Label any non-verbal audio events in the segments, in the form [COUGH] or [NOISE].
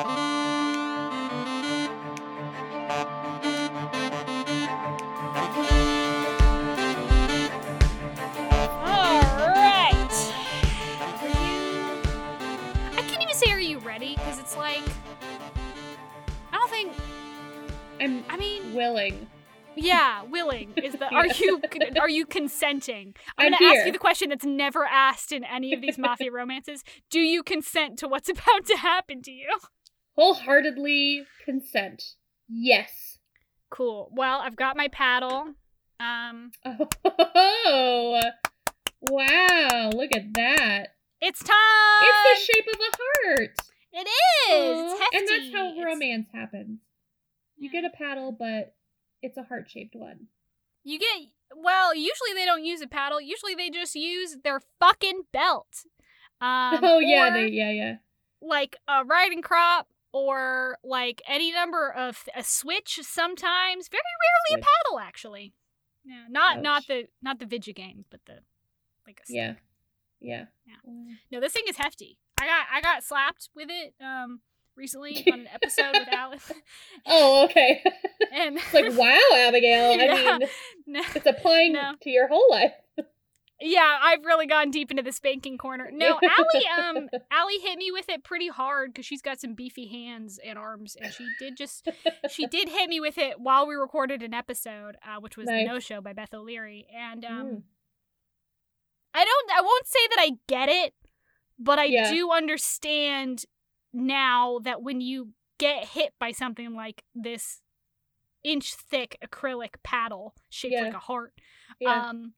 I can't even say are you ready because it's like I don't think. I'm I mean, willing. yeah, willing is the. Are [LAUGHS] you are you consenting? I'm, I'm gonna ask you the question that's never asked in any of these mafia [LAUGHS] romances. Do you consent to what's about to happen to you? Wholeheartedly consent. Yes. Cool. Well, I've got my paddle. Um, Oh, wow! Look at that. it's time. It's the shape of a heart. It is. Aw, It's hefty. and that's how It's- romance happens. You get a paddle, but it's a heart shaped one. You get well. Usually they don't use a paddle. Usually they just use their fucking belt. Um, [LAUGHS] oh yeah, or, they yeah yeah. like a riding crop or like any number of a switch. Sometimes, very rarely Switch. a paddle. Actually, yeah, not not the not the video game, but the like a Yeah. Yeah. Yeah. Mm. No, this thing is hefty. I got I got slapped with it um recently on an episode with [LAUGHS] Alice, Oh, okay. [LAUGHS] and it's like, wow, Abigail. Yeah. [LAUGHS] I mean, no. it's applying No. to your whole life. Yeah, I've really gone deep into the spanking corner. [LAUGHS] No, Allie, um, Allie hit me with it pretty hard because she's got some beefy hands and arms, and she did just she [LAUGHS] did hit me with it while we recorded an episode, uh, which was Nice. the No Show by Beth O'Leary, and um, Mm. I don't, I won't say that I get it, but I Yeah. do understand now that when you get hit by something like this inch thick acrylic paddle shaped Yeah. like a heart, Yeah. um,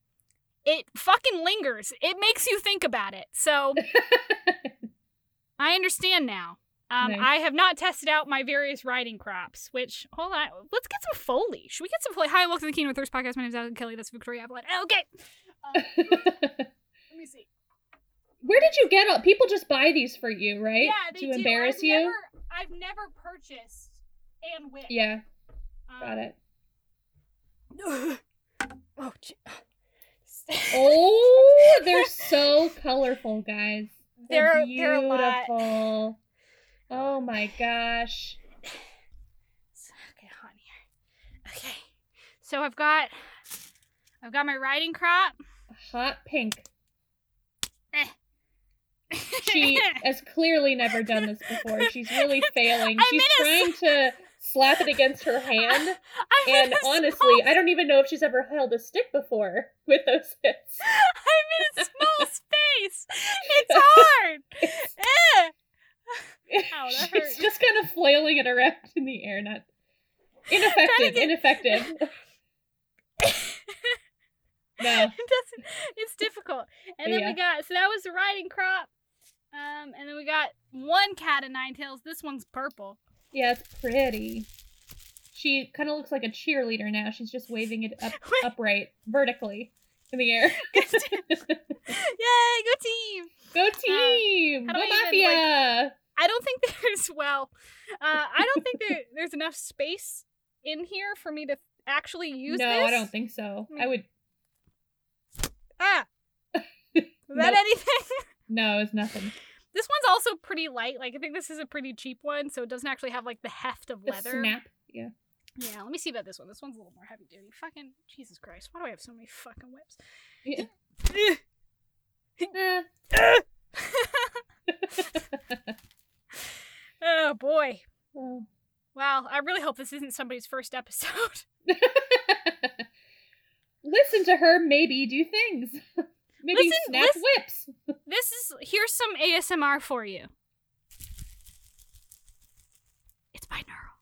it fucking lingers. It makes you think about it. So [LAUGHS] I understand now. Um, Nice. I have not tested out my various riding crops, which, hold on, let's get some Foley. Should we get some Foley? Hi, welcome to the Kingdom of Thirst podcast. My name is Alan Kelly. That's Victoria Avalon. Okay. Um, [LAUGHS] let me see. Where did you get all? People just buy these for you, right? Yeah, they to do. embarrass I've you. Never, I've never purchased and whipped. Yeah, Um, got it. [SIGHS] oh, gee. Oh, they're [LAUGHS] so colorful, guys. They're- beautiful. they're a lot. Oh my gosh. Get hot here. Okay, so I've got, I've got my riding crop. Hot pink. Eh. She [LAUGHS] has clearly never done this before. She's really [LAUGHS] failing. I'm She's in a trying to slap it against her hand. [LAUGHS] And honestly, small, I don't even know if she's ever held a stick before [LAUGHS] with those hits. [LAUGHS] I'm in a small space. It's hard. Eh. Ow, that she's just kind of flailing it around in the air, not ineffective, get- ineffective. No. it doesn't. It's difficult. And then Yeah. we got so that was the riding crop. Um, and then we got one cat of nine tails. This one's purple. Yeah, it's pretty. She kind of looks like a cheerleader now. She's just waving it up [LAUGHS] upright, vertically in the air. [LAUGHS] [LAUGHS] Yay, go team! Go team! do Go I even, mafia! I don't think there's well, uh, I don't think there, there's enough space in here for me to actually use no, this. I don't think so. I would. Ah, was that Nope. anything? No, it's nothing. This one's also pretty light. Like I think this is a pretty cheap one, so it doesn't actually have like the heft of The leather. snap. Yeah. Yeah, let me see about this one. This one's a little more heavy duty. Fucking Jesus Christ! Why do I have so many fucking whips? yeah. [LAUGHS] Oh boy! Oh. Wow, I really hope this isn't somebody's first episode. [LAUGHS] Listen to her maybe do things. [LAUGHS] maybe Listen- snap listen- whips. [LAUGHS] this is here's some ASMR for you. It's binaural.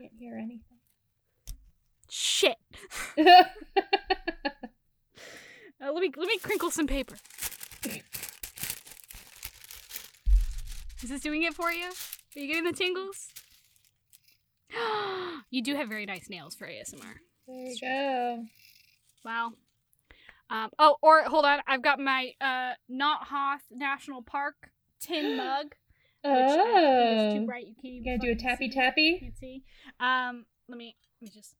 Can't hear anything. Shit. [LAUGHS] [LAUGHS] Uh, let me let me crinkle some paper. Is this doing it for you? Are you getting the tingles? [GASPS] you do have very nice nails for ASMR. there you go. Wow. Um, oh, or hold on, I've got my uh, Not Hoth National Park tin [GASPS] mug. Which is too Oh. bright. You can't even. Gonna do a tappy see. tappy? Can't see. Um, let me let me just.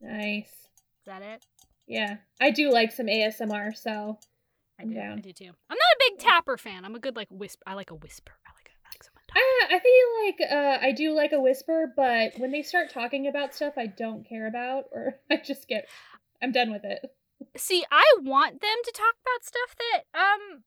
Nice. Is that it? Yeah. I do like some ASMR, so I I'm do. I do too. I'm not a big Tapper fan. I'm a good like whisper. I like a whisper. I I like someone talking. I, feel like uh, I do like a whisper, but when they start talking about stuff I don't care about, or [LAUGHS] I just get, I'm done with it. See, I want them to talk about stuff that um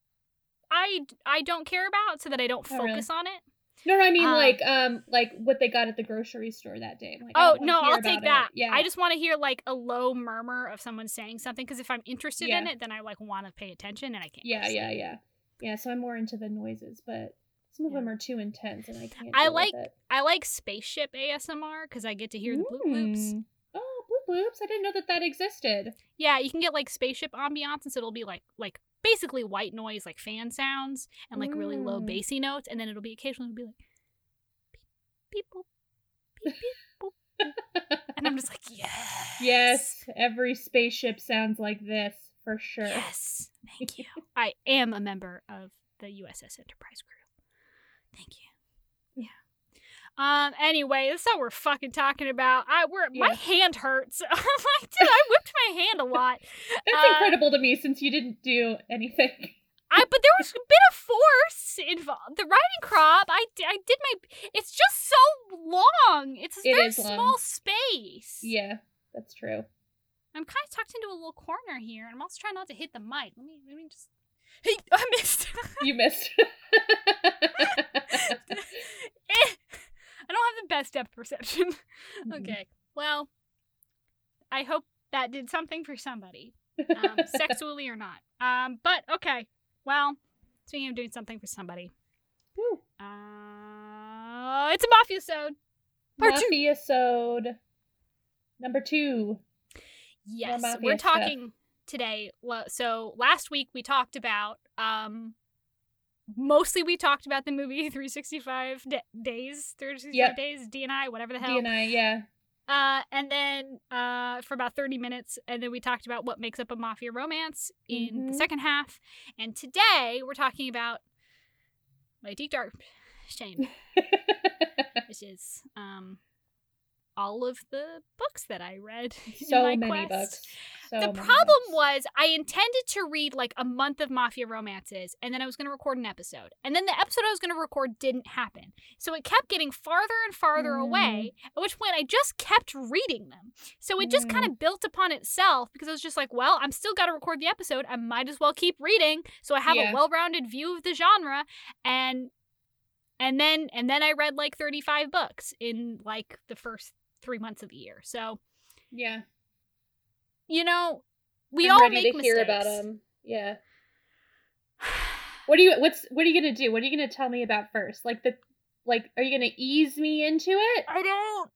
I I don't care about, so that I don't Oh, really? focus on it. No, no, I mean Um, like um like what they got at the grocery store that day. Like, Oh no, I'll take it. that. Yeah, I just want to hear like a low murmur of someone saying something because if I'm interested in it, then I like want to pay attention and I can't. yeah, yeah, yeah, yeah. So I'm more into the noises, but some of Yeah. them are too intense, and I can't. I like. I like spaceship ASMR because I get to hear the bloop bloops. Mm. Oh, bloop bloops! I didn't know that that existed. Yeah, you can get like spaceship ambiance, and so it'll be like like basically white noise, like fan sounds, and like really low Mm. bassy notes, and then it'll be occasionally it'll be like beep, beep beep beep [LAUGHS] boop. and I'm just like yes, Yes, every spaceship sounds like this for sure. yes, thank [LAUGHS] you. I am a member of the USS Enterprise crew. Thank you. Yeah. Um. Anyway, that's all we're fucking talking about. I we're my hand hurts. [LAUGHS] I'm like, dude, I whipped my hand a [LAUGHS] lot. That's Uh, incredible to me since you didn't do anything. I but there was a bit of force involved. The riding crop, I, I did my. It's just so long. It's a It very long. small space. Yeah, that's true. I'm kind of tucked into a little corner here, and I'm also trying not to hit the mic. Let me let me just. Hey, [LAUGHS] I missed. You missed. [LAUGHS] Eh, I don't have the best depth perception. [LAUGHS] Mm-hmm. okay, well, I hope that did something for somebody, um, [LAUGHS] sexually or not. Um, but okay, well, speaking of doing something for somebody, Woo. uh, it's a mafia sode. Part two. Mafia Sode number two. Yes, we're stuff. talking today. So last week we talked about um mostly we talked about the movie [LAUGHS] 365 d- days, 365 Yep. days, DNI, whatever the hell. DNI, yeah. Uh and then uh for about 30 minutes and then we talked about what makes up a mafia romance in the Mhm. second half. And today we're talking about my deep dark shame, [LAUGHS] which is um all of the books that I read. so many quest books. So the problem was I intended to read like a month of mafia romances and then I was going to record an episode. And then the episode I was going to record didn't happen. So it kept getting farther and farther Mm. away, at which point I just kept reading them. So it just kind of built upon itself because I was just like, well, I'm still got to record the episode. I might as well keep reading so I have Yeah. a well-rounded view of the genre and and then and then I read like 35 books in like the first 3 months of the year. So, Yeah. You know, we I'm all ready make to mistakes. hear about them. Yeah. [SIGHS] What are you what's what are you gonna do? What are you gonna tell me about first? Like the like are you gonna ease me into it? I don't.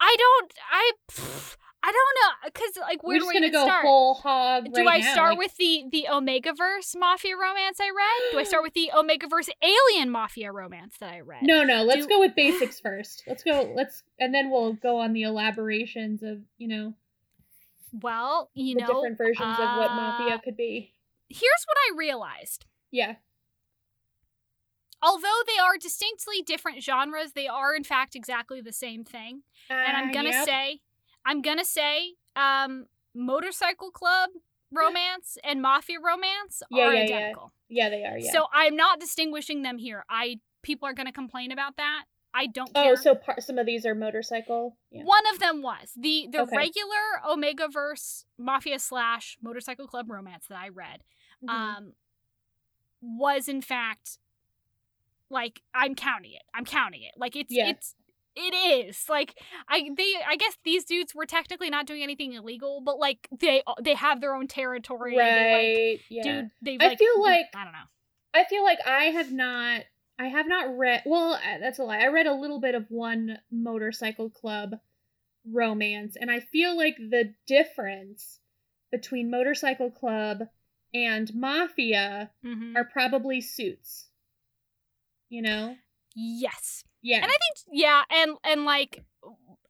I don't. I. pff, I don't know, cause like where We're do just I gonna go start? whole hog. do right I now, start like- with the the Omega Verse mafia romance I read? Do I start with [GASPS] the Omega Verse alien mafia romance that I read? No, no, let's Do- go with [GASPS] basics first. Let's go let's and then we'll go on the elaborations of, you know, Well, you the know, different versions of what uh, mafia could be. here's what I realized. Yeah. Although they are distinctly different genres, they are in fact exactly the same thing. And I'm Uh, gonna yep. say, I'm gonna say, um, motorcycle club [GASPS] romance and mafia romance Yeah, are yeah, yeah. identical. Yeah, they are, yeah. So I'm not distinguishing them here. I people are gonna complain about that. I don't care. Oh, so par- some of these are motorcycle. Yeah. One of them was the the Okay. regular Omega Verse mafia slash motorcycle club romance that I read. Mhm. Um, was in fact like I'm counting it. I'm counting it. Like it's Yeah. it's it is like I they I guess these dudes were technically not doing anything illegal, but like they they have their own territory. They, right. like, yeah. Dude, they I like, feel like- I don't know. I feel like I have not I have not read well, uh, that's a lie. I read a little bit of one motorcycle club romance and I feel like the difference between motorcycle club and mafia Mhm. are probably suits. You know? Yes. Yeah. And I think yeah, and and like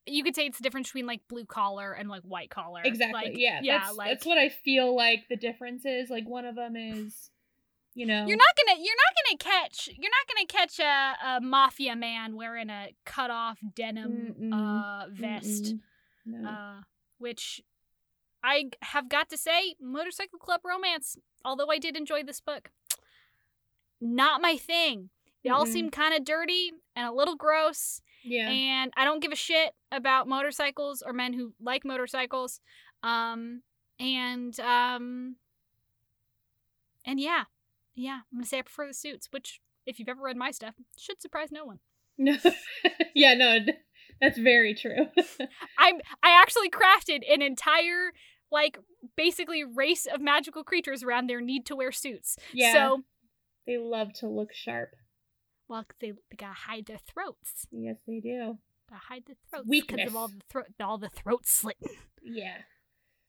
you could say it's the difference between like blue collar and like white collar. exactly. Like, yeah. yeah. That's, like that's what I feel like the difference is. Like one of them is you know you're not gonna you're not gonna catch you're not gonna catch a, a mafia man wearing a cut off denim Mm-mm. uh vest No. uh which I have got to say, Motorcycle Club Romance, although I did enjoy this book, not my thing. They all Mm-mm. seem kind of dirty and a little gross, Yeah. and I don't give a shit about motorcycles or men who like motorcycles. Um, and um, and yeah, yeah, I'm gonna say I prefer the suits, which, if you've ever read my stuff, should surprise no one. No. [LAUGHS] yeah, no, that's very true. [LAUGHS] I'm I actually crafted an entire like basically race of magical creatures around their need to wear suits. yeah. So they love to look sharp. well, they, they gotta hide their throats. Yes, they do. Gotta hide their throats because Weakness. of all the throat all the throat slitting. Yeah.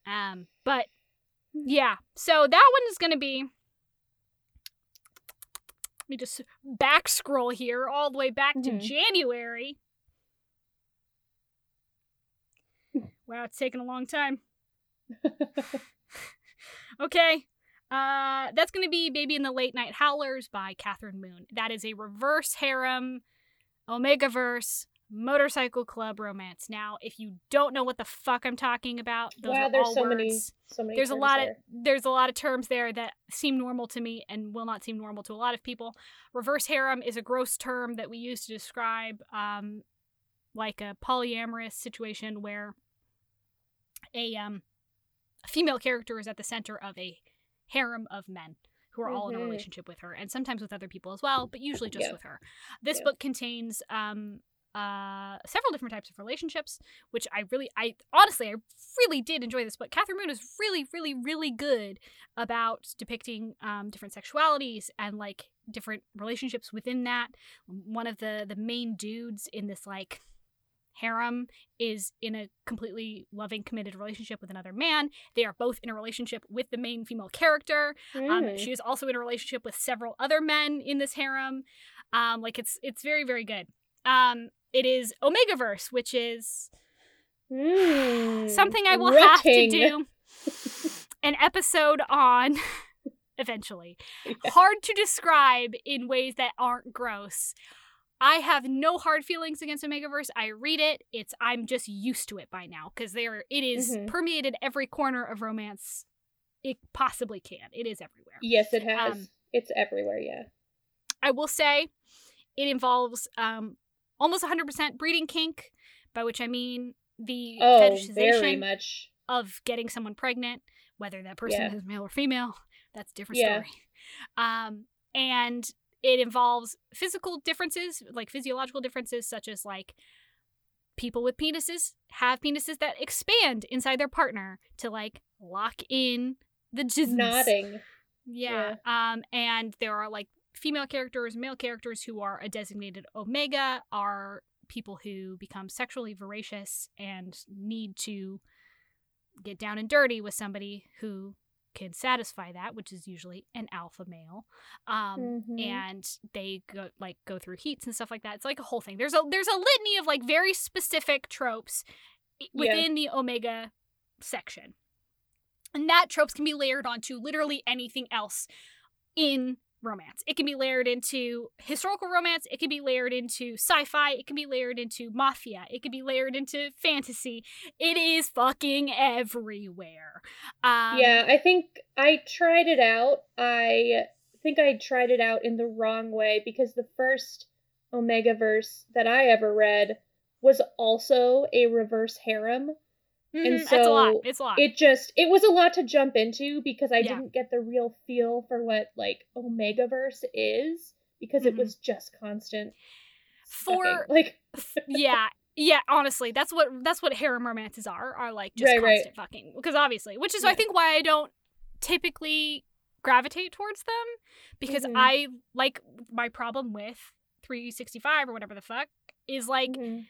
Um, but yeah, so that one is gonna be. Let me just back scroll here all the way back to Mhm. January. Wow, it's taking a long time. [LAUGHS] Okay. Uh, that's going to be Baby in the Late Night Howlers by Kathryn Moon. That is a reverse harem, Omega verse, motorcycle club romance. Now, if you don't know what the fuck I'm talking about, those wow, are there's all so words. many so many There's a lot there. of there's a lot of terms there that seem normal to me and will not seem normal to a lot of people. Reverse harem is a gross term that we use to describe um, like a polyamorous situation where a um female character is at the center of a harem of men who are all in a Mhm. relationship with her and sometimes with other people as well, but usually just Yeah. with her. This Yeah. book contains um uh several different types of relationships which i really i honestly i really did enjoy this book kathryn moon is really really really good about depicting um different sexualities and like different relationships within that one of the the main dudes in this like harem is in a completely loving committed relationship with another man they are both in a relationship with the main female character um, Mm. she is also in a relationship with several other men in this harem. Um, like it's it's very very good. Um, it is Omegaverse, which is Mm. something I will have to do [LAUGHS] an episode on [LAUGHS] eventually. Yeah. Hard to describe in ways that aren't gross. I have no hard feelings against Omegaverse. I read it. It's I'm just used to it by now because there it is Mhm. permeated every corner of romance it possibly can. It is everywhere. Yes, it has. Um, it's everywhere. Yeah. I will say it involves um, almost 100% breeding kink, by which I mean the Oh, fetishization very much. of getting someone pregnant, whether that person Yeah. is male or female. That's a different Yeah. story. Um, and it involves physical differences, like physiological differences, such as like people with penises have penises that expand inside their partner to like lock in the jizz. Nodding. Yeah. Um, and there are like female characters, male characters who are a designated omega are people who become sexually voracious and need to get down and dirty with somebody who can satisfy that, which is usually an alpha male. Um, Mhm. and they go like go through heats and stuff like that. It's like a whole thing. There's a there's a litany of like very specific tropes i- Yeah. within the omega section. And that tropes can be layered onto literally anything else in romance. It can be layered into historical romance, it can be layered into sci-fi, it can be layered into mafia, it can be layered into fantasy. It is fucking everywhere. Um, yeah, I think I tried it out. I think I tried it out in the wrong way because the first Omega verse that I ever read was also a reverse harem. Mhm, and that's a lot. so It's a lot. It just it was a lot to jump into because I Yeah. didn't get the real feel for what like Omega verse is because Mhm. it was just constant For- stuffing. [LAUGHS] like yeah yeah honestly that's what that's what harem romances are are like just Right, right. fucking because obviously which is i think why i don't typically gravitate towards them because Mhm. i like my problem with 365 or whatever the fuck is like Mhm.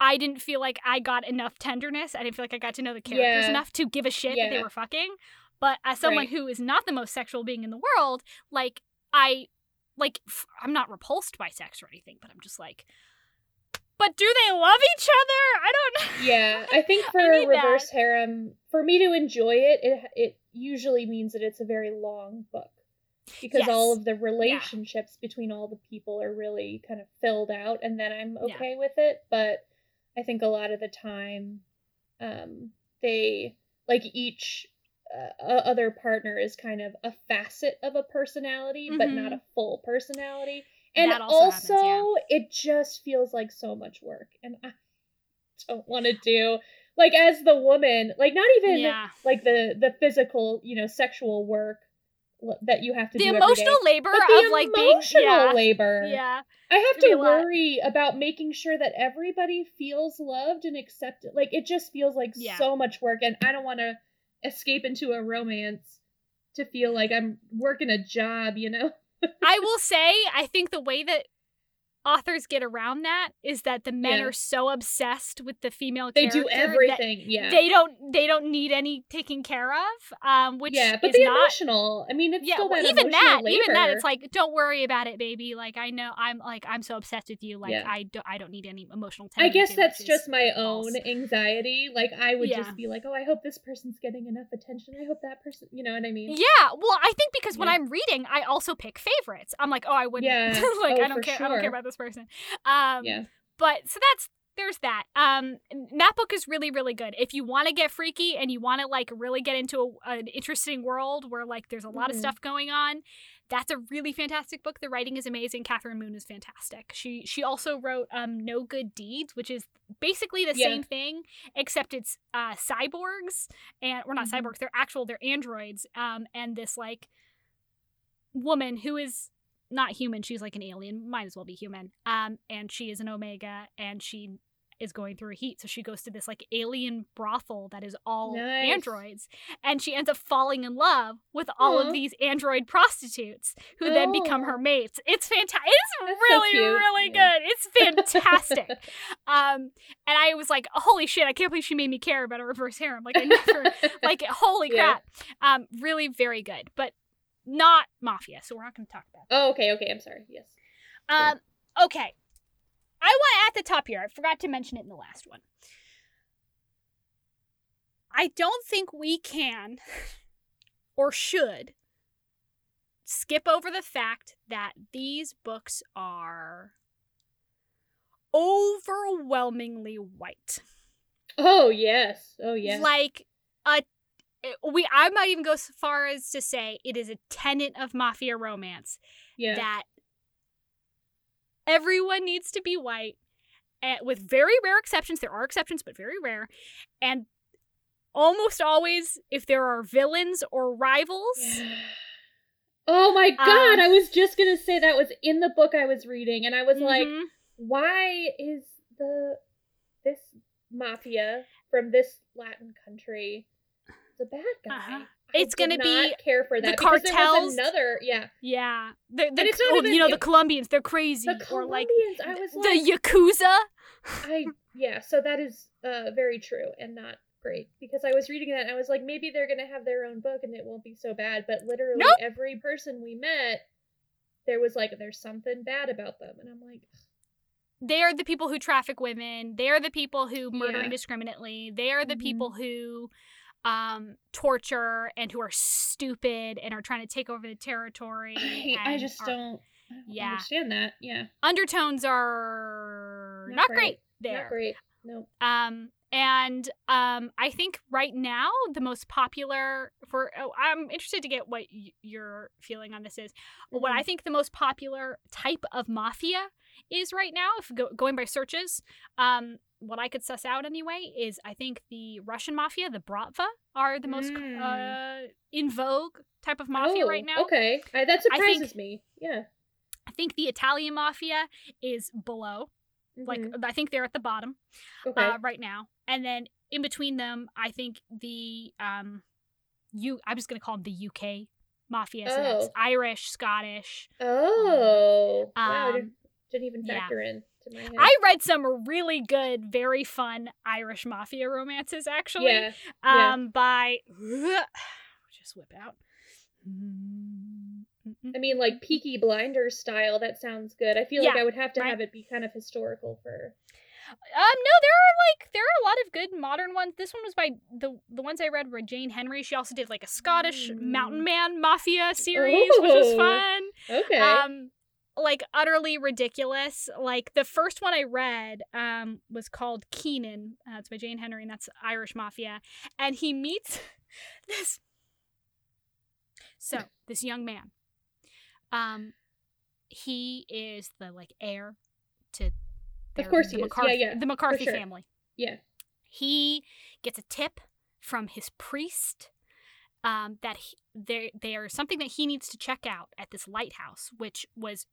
I didn't feel like i got enough tenderness i didn't feel like i got to know the characters Yeah. enough to give a shit that they were fucking but as someone Right. who is not the most sexual being in the world like i like f- i'm not repulsed by sex or anything but i'm just like but do they love each other i don't know [LAUGHS] Yeah, I think for I a need that. reverse harem, for me to enjoy it, it it usually means that it's a very long book because Yes. all of the relationships between all the people are really kind of filled out, and then I'm Yeah. okay with it. But I think a lot of the time, um, they like each uh, other partner is kind of a facet of a personality, but not Mhm. a full personality. And That also also, happens, it just feels like so much work, and I don't want to do like as the woman, like not even yeah. like the the physical, you know, sexual work that you have to The do every emotional day, labor but the of like being emotional yeah. labor. Yeah. I have to a lot. worry about making sure that everybody feels loved and accepted. Like it just feels like Yeah. so much work, and I don't want to escape into a romance to feel like I'm working a job. You know? I [LAUGHS] will say, I think the way that authors get around that is that the men Yeah. are so obsessed with the female They do everything. Yeah. They don't they don't need any taking care of. Um which yeah, but is the not emotional. I mean, it's yeah, still well, that even that, labor. even that, it's like, don't worry about it, baby. Like, I know, I'm like, I'm so obsessed with you. Like, Yeah. I don't, I don't need any emotional. I guess that's just my false. own anxiety. Like I would Yeah. just be like, oh, I hope this person's getting enough attention. I hope that person, you know what I mean? Yeah, well, I think because when I'm reading, I also pick favorites. I'm like, oh, I wouldn't. Yeah. [LAUGHS] like, Oh, I don't care. I don't care about this person. Um, Yeah. but so that's there's that. Um, that book is really really good. If you want to get freaky and you want to like really get into a, an interesting world where like there's a lot of Mhm. stuff going on, that's a really fantastic book. The writing is amazing. Kathryn Moon is fantastic. She she also wrote um No Good Deeds, which is basically the Yeah. same thing except it's uh cyborgs and we're not Mhm. cyborgs. They're actual. They're androids. Um, and this like woman who is not human. She's like an alien. Might as well be human. Um, and she is an Omega, and she is going through a heat. So she goes to this like alien brothel that is all Nice. androids, and she ends up falling in love with all Aw. of these android prostitutes who then become her mates. It's fantastic. It's That's so really, really Yeah. good. It's [LAUGHS] fantastic. um, and I was like, holy shit! I can't believe she made me care about a reverse harem. Like I never like [LAUGHS] holy Yeah. crap um really very good but not mafia so we're not going to talk about oh, okay, okay. I'm sorry. Yes. that um okay i want at the top here i forgot to mention it in the last one i don't think we can [LAUGHS] or should skip over the fact that these books are overwhelmingly white Oh yes. Oh yes. like a we I might even go so far as to say it is a tenet of mafia romance yeah. that everyone needs to be white and with very rare exceptions there are exceptions but very rare and almost always if there are villains or rivals [SIGHS] Oh my god! Um, I was just gonna say that was in the book I was reading, and I was like, mhm, why is the this mafia from this Latin country the bad guy? Uh-huh. It's gonna be care for the that there cartels. another yeah yeah the, the, oh, even- you know the colombians they're crazy the or like Colombians. I was like, the yakuza I [LAUGHS] yeah, so that is uh very true and not great because I was reading that and I was like maybe they're going to have their own book and it won't be so bad, but literally Nope. every person we met there was like there's something bad about them and I'm like they are the people who traffic women. They are the people who murder Yeah. indiscriminately. They are the Mhm. people who um, torture and who are stupid and are trying to take over the territory. I, I just are- don't, Yeah. understand that. Yeah. Undertones are Not not, great. great there. Not great. No. Um, and um, I think right now the most popular for oh, I'm interested to get what y- your feeling on this is. What Mm-hmm. I think the most popular type of mafia is right now, if go- going by searches, um, what I could suss out anyway is I think the Russian mafia, the Bratva, are the most Mm. uh, in vogue type of mafia Oh, right now. Okay. I, that I think- surprises me. Yeah. I think the Italian mafia is below. Like Mhm. I think they're at the bottom. okay. uh, right now. And then in between them, I think the um, you I'm just gonna call them the UK mafia. So that's Oh. Irish, Scottish. oh. wow. Um, didn't, didn't even yeah. factor in my head. I read some really good, very fun Irish mafia romances actually. yeah. yeah. Um, by [SIGHS] just whip out. I mean, like Peaky Blinders style. That sounds good. I feel like I would have to right. have it be kind of historical for. Um, no, there are like there are a lot of good modern ones. This one was by the the ones I read were Jane Henry. She also did like a Scottish Mm. mountain man mafia series, which was fun. Okay. Um, like utterly ridiculous. Like the first one I read um was called Keenan. Uh, it's by Jane Henry, and that's Irish Mafia. And he meets [LAUGHS] this. So this young man, um, he is the like heir to. Of course the he is. McCarthy, Yeah, yeah, The McCarthy sure. family. Yeah. He gets a tip from his priest um, that he, there there's something that he needs to check out at this lighthouse, which was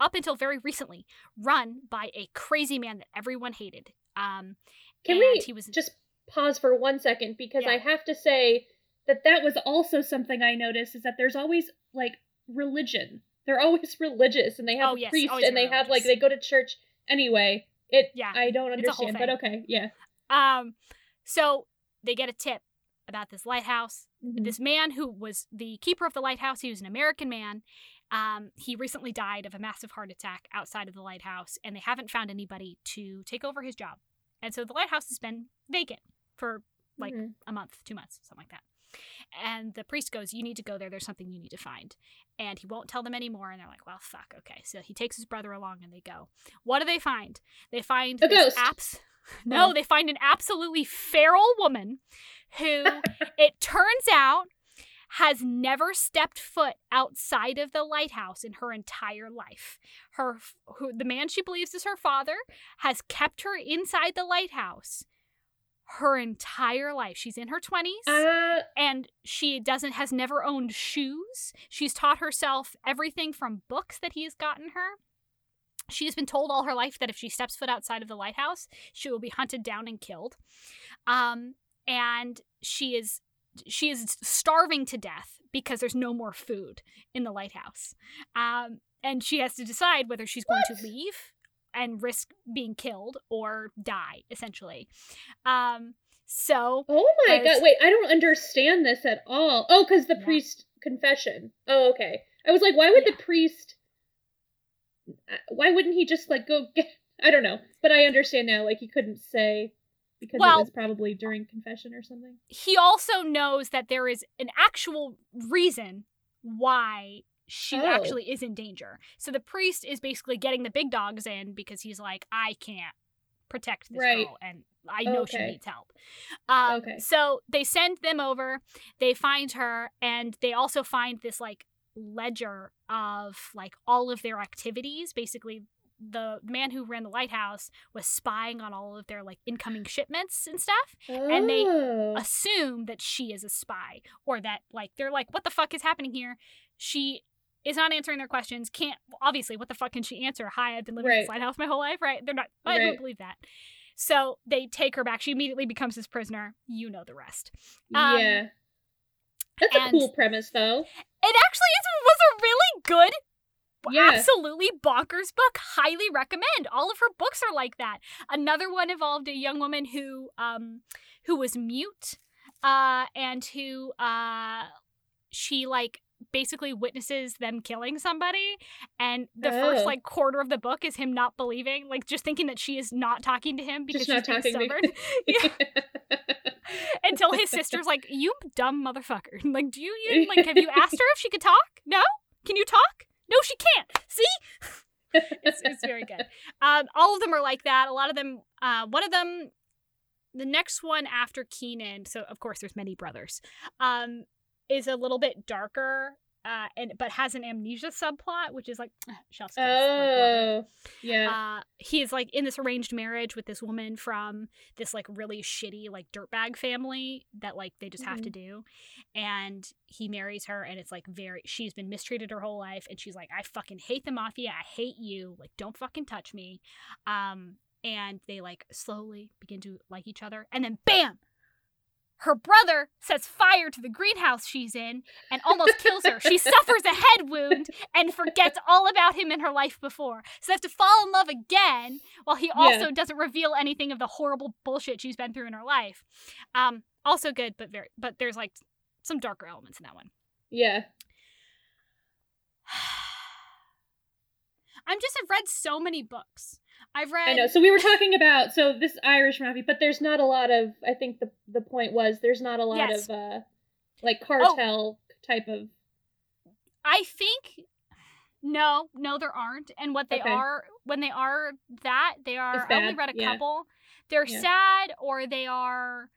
up until very recently run by a crazy man that everyone hated. Um, Can we he was just pause for one second because Yeah. I have to say that that was also something I noticed is that there's always like religion. They're always [LAUGHS] religious and they have Oh, a yes, priest and they very have like they go to church anyway. It Yeah, I don't it's a whole understand, but okay, yeah. um, so they get a tip about this lighthouse. Mhm. This man who was the keeper of the lighthouse, he was an American man. Um, he recently died of a massive heart attack outside of the lighthouse, and they haven't found anybody to take over his job. And so the lighthouse has been vacant for like Mhm. a month, two months, something like that. And the priest goes, You need to go there. There's something you need to find. And he won't tell them anymore. And they're like, Well, fuck. Okay. So he takes his brother along and they go. What do they find? They find A ghost. abs- [LAUGHS] No, they find an absolutely feral woman who [LAUGHS] it turns out has never stepped foot outside of the lighthouse in her entire life. Her who, the man she believes is her father has kept her inside the lighthouse her entire life. She's in her 20s Uh and she doesn't has never owned shoes. She's taught herself everything from books that he has gotten her. She has been told all her life that if she steps foot outside of the lighthouse, she will be hunted down and killed. Um, and she is she is starving to death because there's no more food in the lighthouse. Um, and she has to decide whether she's going to leave and risk being killed or die, essentially. Um, so oh my god, wait, I don't understand this at all. Oh, cuz the Yeah. priest confession. Oh, okay. I was like, why would Yeah. the priest uh, why wouldn't he just like go get [LAUGHS] I don't know, but I understand now like he couldn't say because Well- it was probably during confession or something. he also knows that there is an actual reason why she Oh. actually is in danger. So the priest is basically getting the big dogs in because he's like, I can't protect this Right. girl and I know she needs help. Um, Okay. So they send them over, they find her, and they also find this like ledger of like all of their activities. Basically, the man who ran the lighthouse was spying on all of their like incoming shipments and stuff And they Oh. assume that she is a spy or that like they're like what the fuck is happening here she is not answering their questions can't obviously what the fuck can she answer? Hi i've been living in this Right. lighthouse my whole life right? They're not i don't believe that. So they take her back. She immediately becomes his prisoner. You know the rest. Um, yeah. That's a cool premise though. it actually is, was a really good Yeah. absolutely bonkers book. Highly recommend. All of her books are like that. Another one involved a young woman who um who was mute uh and who uh she like basically witnesses them killing somebody and the first like quarter of the book is him not believing like just thinking that she is not talking to him because Just not she's being talking. stubborn. [LAUGHS] [LAUGHS] Yeah. until his sister's like you dumb motherfucker. [LAUGHS] Like do you even like have you asked her if she could talk? No? Can you talk? No she can't. See? It's, it's very good. Um all of them are like that. A lot of them uh one of them the next one after keenan so of course there's many brothers. Um is a little bit darker uh and but has an amnesia subplot which is like [CLEARS THROAT] chef's kiss, like, oh. Yeah. uh, he is like in this arranged marriage with this woman from this like really shitty like dirtbag family that like they just have to do, and he marries her, and it's like very she's been mistreated her whole life, and she's like I fucking hate the mafia, I hate you, like don't fucking touch me, um, and they like slowly begin to like each other, and then bam. Her brother sets fire to the greenhouse she's in and almost kills her. She suffers a head wound and forgets all about him in her life before. So they have to fall in love again while he also doesn't reveal anything of the horrible bullshit she's been through in her life. Um, also good, but very but there's like some darker elements in that one. yeah. [SIGHS] I'm just I've read so many books. I've read I know. So we were talking about so this Irish mafia, but there's not a lot of. I think the the point was there's not a lot Yes. Oh. of uh like cartel type of. I think No, no, there aren't. And what they Okay. are, when they are that, they are. I only read a yeah. couple. They're Yeah. sad or they are.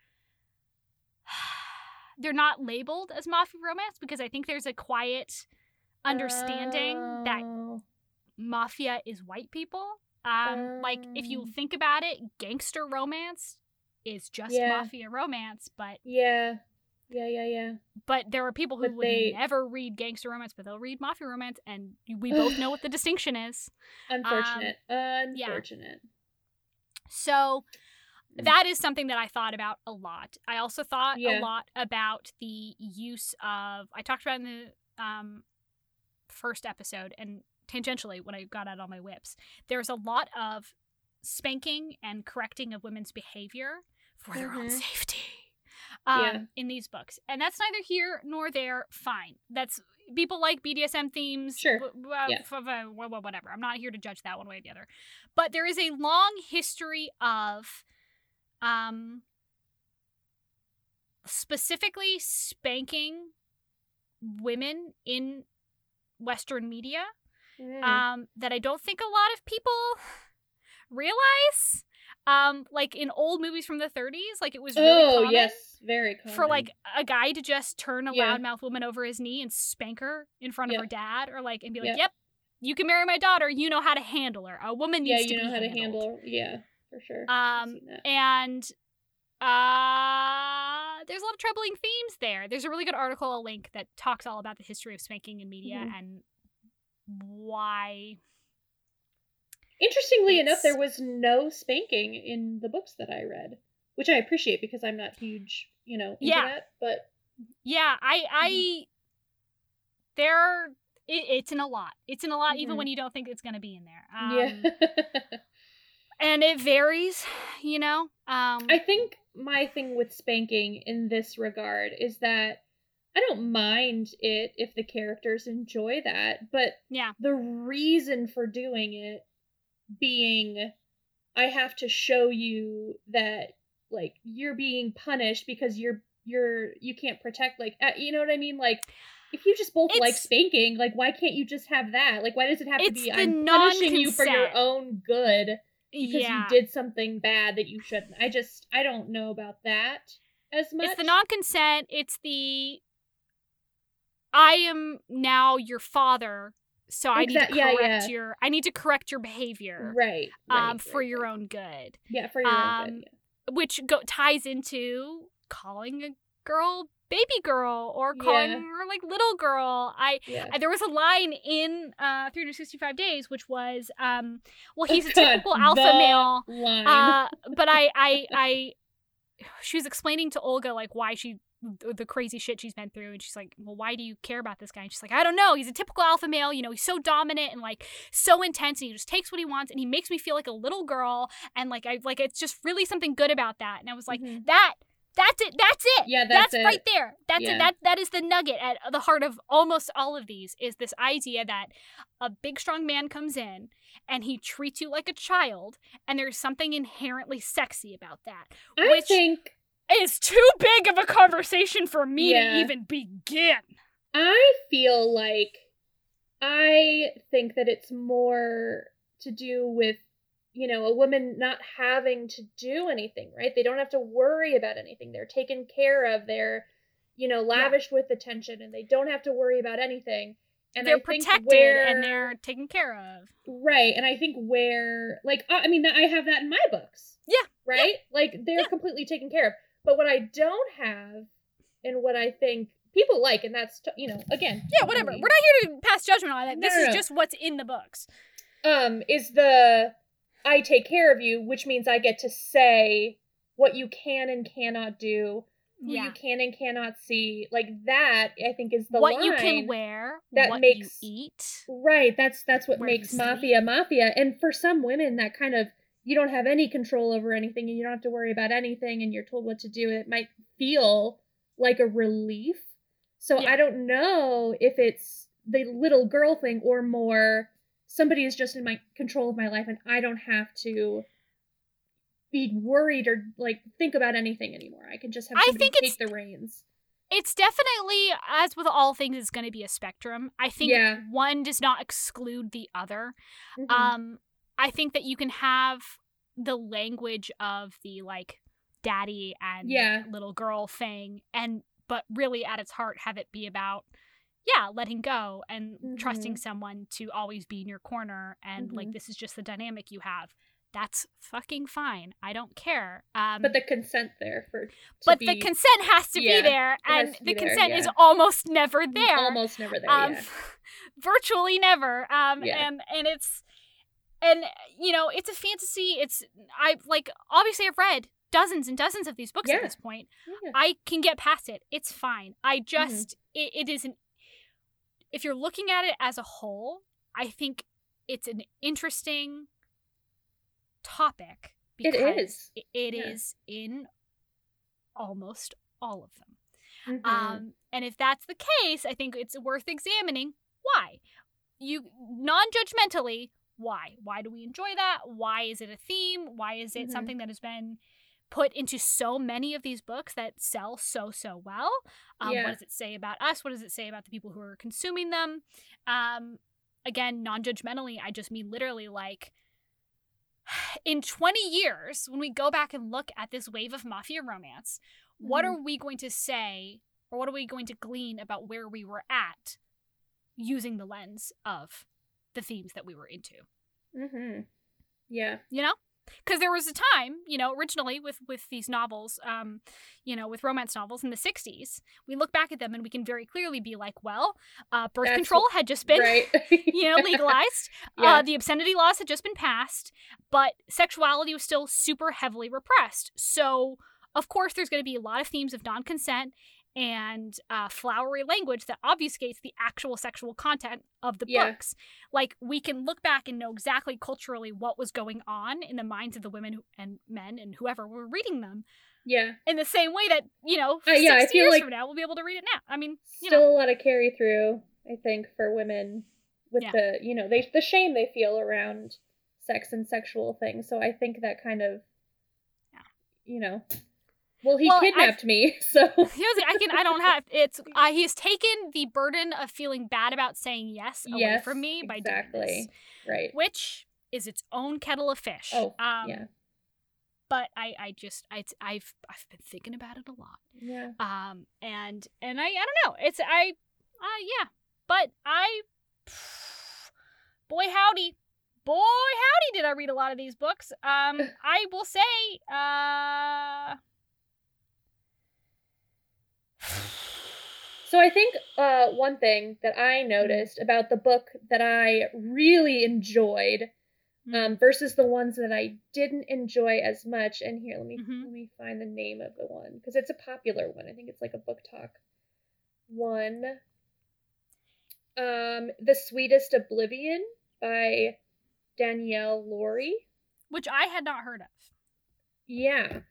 [SIGHS] They're not labeled as mafia romance because I think there's a quiet understanding that Oh. mafia is white people. Um, like if you Oh. think about it, gangster romance is just Yeah. mafia romance, but Yeah. Yeah, yeah, yeah. but there are people who But would they- never read gangster romance, but they'll read mafia romance, and we both know what the [SIGHS] distinction is. Unfortunate. Um, yeah. Unfortunate. So Mm. that is something that I thought about a lot. I also thought Yeah. a lot about the use of I talked about in the um, first episode and tangentially when I got out all my whips. There's a lot of spanking and correcting of women's behavior for their own Mhm. safety. Um, Yeah. in these books. And that's neither here nor there. Fine. That's people like BDSM themes. Sure. w- w- uh, Yeah. uh, wh- whatever. I'm not here to judge that one way or the other. But there is a long history of um specifically spanking women in western media Mm. um that I don't think a lot of people [SIGHS] realize um like in old movies from the 30s like it was really oh, common yes. Very common. for like a guy to just turn a Yeah. loudmouth woman over his knee and spank her in front of Yeah. her dad or like and be like Yeah. yep you can marry my daughter you know how to handle her a woman Yeah, needs you to know how to handle. Yeah, for sure. Um and uh there's a lot of troubling themes there there's a really good article i'll link that talks all about the history of spanking in media Mhm. and why Interestingly enough, there was no spanking in the books that I read, which I appreciate because I'm not huge, you know, Yeah. that. But yeah i i Mm-hmm. there it, it's in a lot it's in a lot even Mhm. when you don't think it's going to be in there um, yeah, and it varies you know um I think my thing with spanking in this regard is that I don't mind it if the characters enjoy that, but yeah. the reason for doing it being I have to show you that like you're being punished because you're you're you can't protect like uh, you know what I mean? Like if you just both like spanking like why can't you just have that? Like why does it have to be I'm punishing you for your own good because yeah. you did something bad that you shouldn't. I just I don't know about that as much it's the non-consent it's the i am now your father so i need to correct yeah. your i need to correct your behavior right, right um for right, your right. own good yeah for your own um, good yeah. which go- ties into calling a girl baby girl or calling Yeah. her like little girl i yeah. Uh, there was a line in uh 365 days which was um well he's a [LAUGHS] typical alpha male line. uh but i i i she was explaining to olga like why she the crazy shit she's been through and she's like well why do you care about this guy? And she's like i don't know. He's a typical alpha male. You know he's so dominant and like so intense and he just takes what he wants and he makes me feel like a little girl and like i like it's just really something good about that. And i was like Mhm. that that's it that's it Yeah, that's it. right there that's Yeah. it that that is the nugget at the heart of almost all of these is this idea that a big strong man comes in and he treats you like a child and there's something inherently sexy about that I which think is too big of a conversation for me Yeah. to even begin I feel like I think that it's more to do with you know a woman not having to do anything, right? They don't have to worry about anything. They're taken care of. They're you know lavished with attention, and they don't have to worry about anything. And they're I think protected where, and they're taken care of right. And I think where like I mean I have that in my books. Yeah, Right. Like they're Yeah. completely taken care of. But what I don't have, and what I think people like, and that's you know again yeah whatever we're not here to pass judgment on it No, this no, is no. just what's in the books um is the I take care of you, which means I get to say what you can and cannot do, who yeah you can and cannot see. Like that, I think is the what you can wear that what makes- you eat Right, that's that's what makes sleep. mafia mafia. And for some women, that kind of you don't have any control over anything, and you don't have to worry about anything, and you're told what to do. It might feel like a relief. So Yeah. I don't know if it's the little girl thing or more somebody is just in my control of my life, and I don't have to be worried or like think about anything anymore. I can just have I think take it's- the reins. it's definitely as with all things it's going to be a spectrum i think Yeah. one does not exclude the other Mhm. um i think that you can have the language of the like daddy and Yeah. little girl thing and but really at its heart have it be about yeah letting go and trusting Mhm. someone to always be in your corner and like Mhm. this is just the dynamic you have that's fucking fine i don't care um but the consent there for but be the consent has to yeah, be there and to the there, consent is almost never there almost never there. um yeah. [LAUGHS] virtually never um Yeah. and and it's and you know it's a fantasy it's i like obviously i've read dozens and dozens of these books at this point Yeah. i can get past it it's fine i Mm-hmm. just it, it isn't if you're looking at it as a whole i think it's an interesting topic It because is. it- it Yeah. is in almost all of them Mhm. um, and if that's the case, I think it's worth examining why. You non-judgmentally, why? Why do we enjoy that? Why is it a theme? Why is it Mhm. something that has been put into so many of these books that sell so so well? Um, Yeah. What does it say about us? What does it say about the people who are consuming them? Um, again, non-judgmentally, I just mean literally like [SIGHS] in 20 years, when we go back and look at this wave of mafia romance, what Mhm. are we going to say or what are we going to glean about where we were at using the lens of the themes that we were into? Mhm. Yeah. You know? Because there was a time, you know, originally with with these novels, um, you know, with romance novels in the '60s, we look back at them and we can very clearly be like, well, uh, birth That's control had just been right. [LAUGHS] you know, legalized. [LAUGHS] Yeah. Uh, the obscenity laws had just been passed, but sexuality was still super heavily repressed. So, of course, there's going to be a lot of themes of non consent and uh, flowery language that obfuscates the actual sexual content of the Yeah. books. Like, we can look back and know exactly culturally what was going on in the minds of the women who- and men and whoever were reading them yeah. in the same way that, you know, Uh, yeah, I feel years like- from now, we'll be able to read it now. I mean, you Still know, a lot of carry through, I think, for women with Yeah. the you know they the shame they feel around sex and sexual things. So I think that kind of, Yeah. you know, well he Well, I- kidnapped me, [LAUGHS] so [LAUGHS] I can I don't have it's uh, he's taken the burden of feeling bad about saying yes away Yes, from me by doing exactly. this, right. which is its own kettle of fish. Oh, um, yeah. But I I just I I've I've been thinking about it a lot. Yeah. Um and and I I don't know it's I uh yeah but I boy howdy boy howdy did I read a lot of these books. Um [LAUGHS] I will say uh. So I think uh, one thing that I noticed about the book that I really enjoyed um, versus the ones that I didn't enjoy as much. And here, let me Mhm. let me find the name of the one because it's a popular one. I think it's like a book talk one. Um, The Sweetest Oblivion by Danielle Lori. which I had not heard of. Yeah.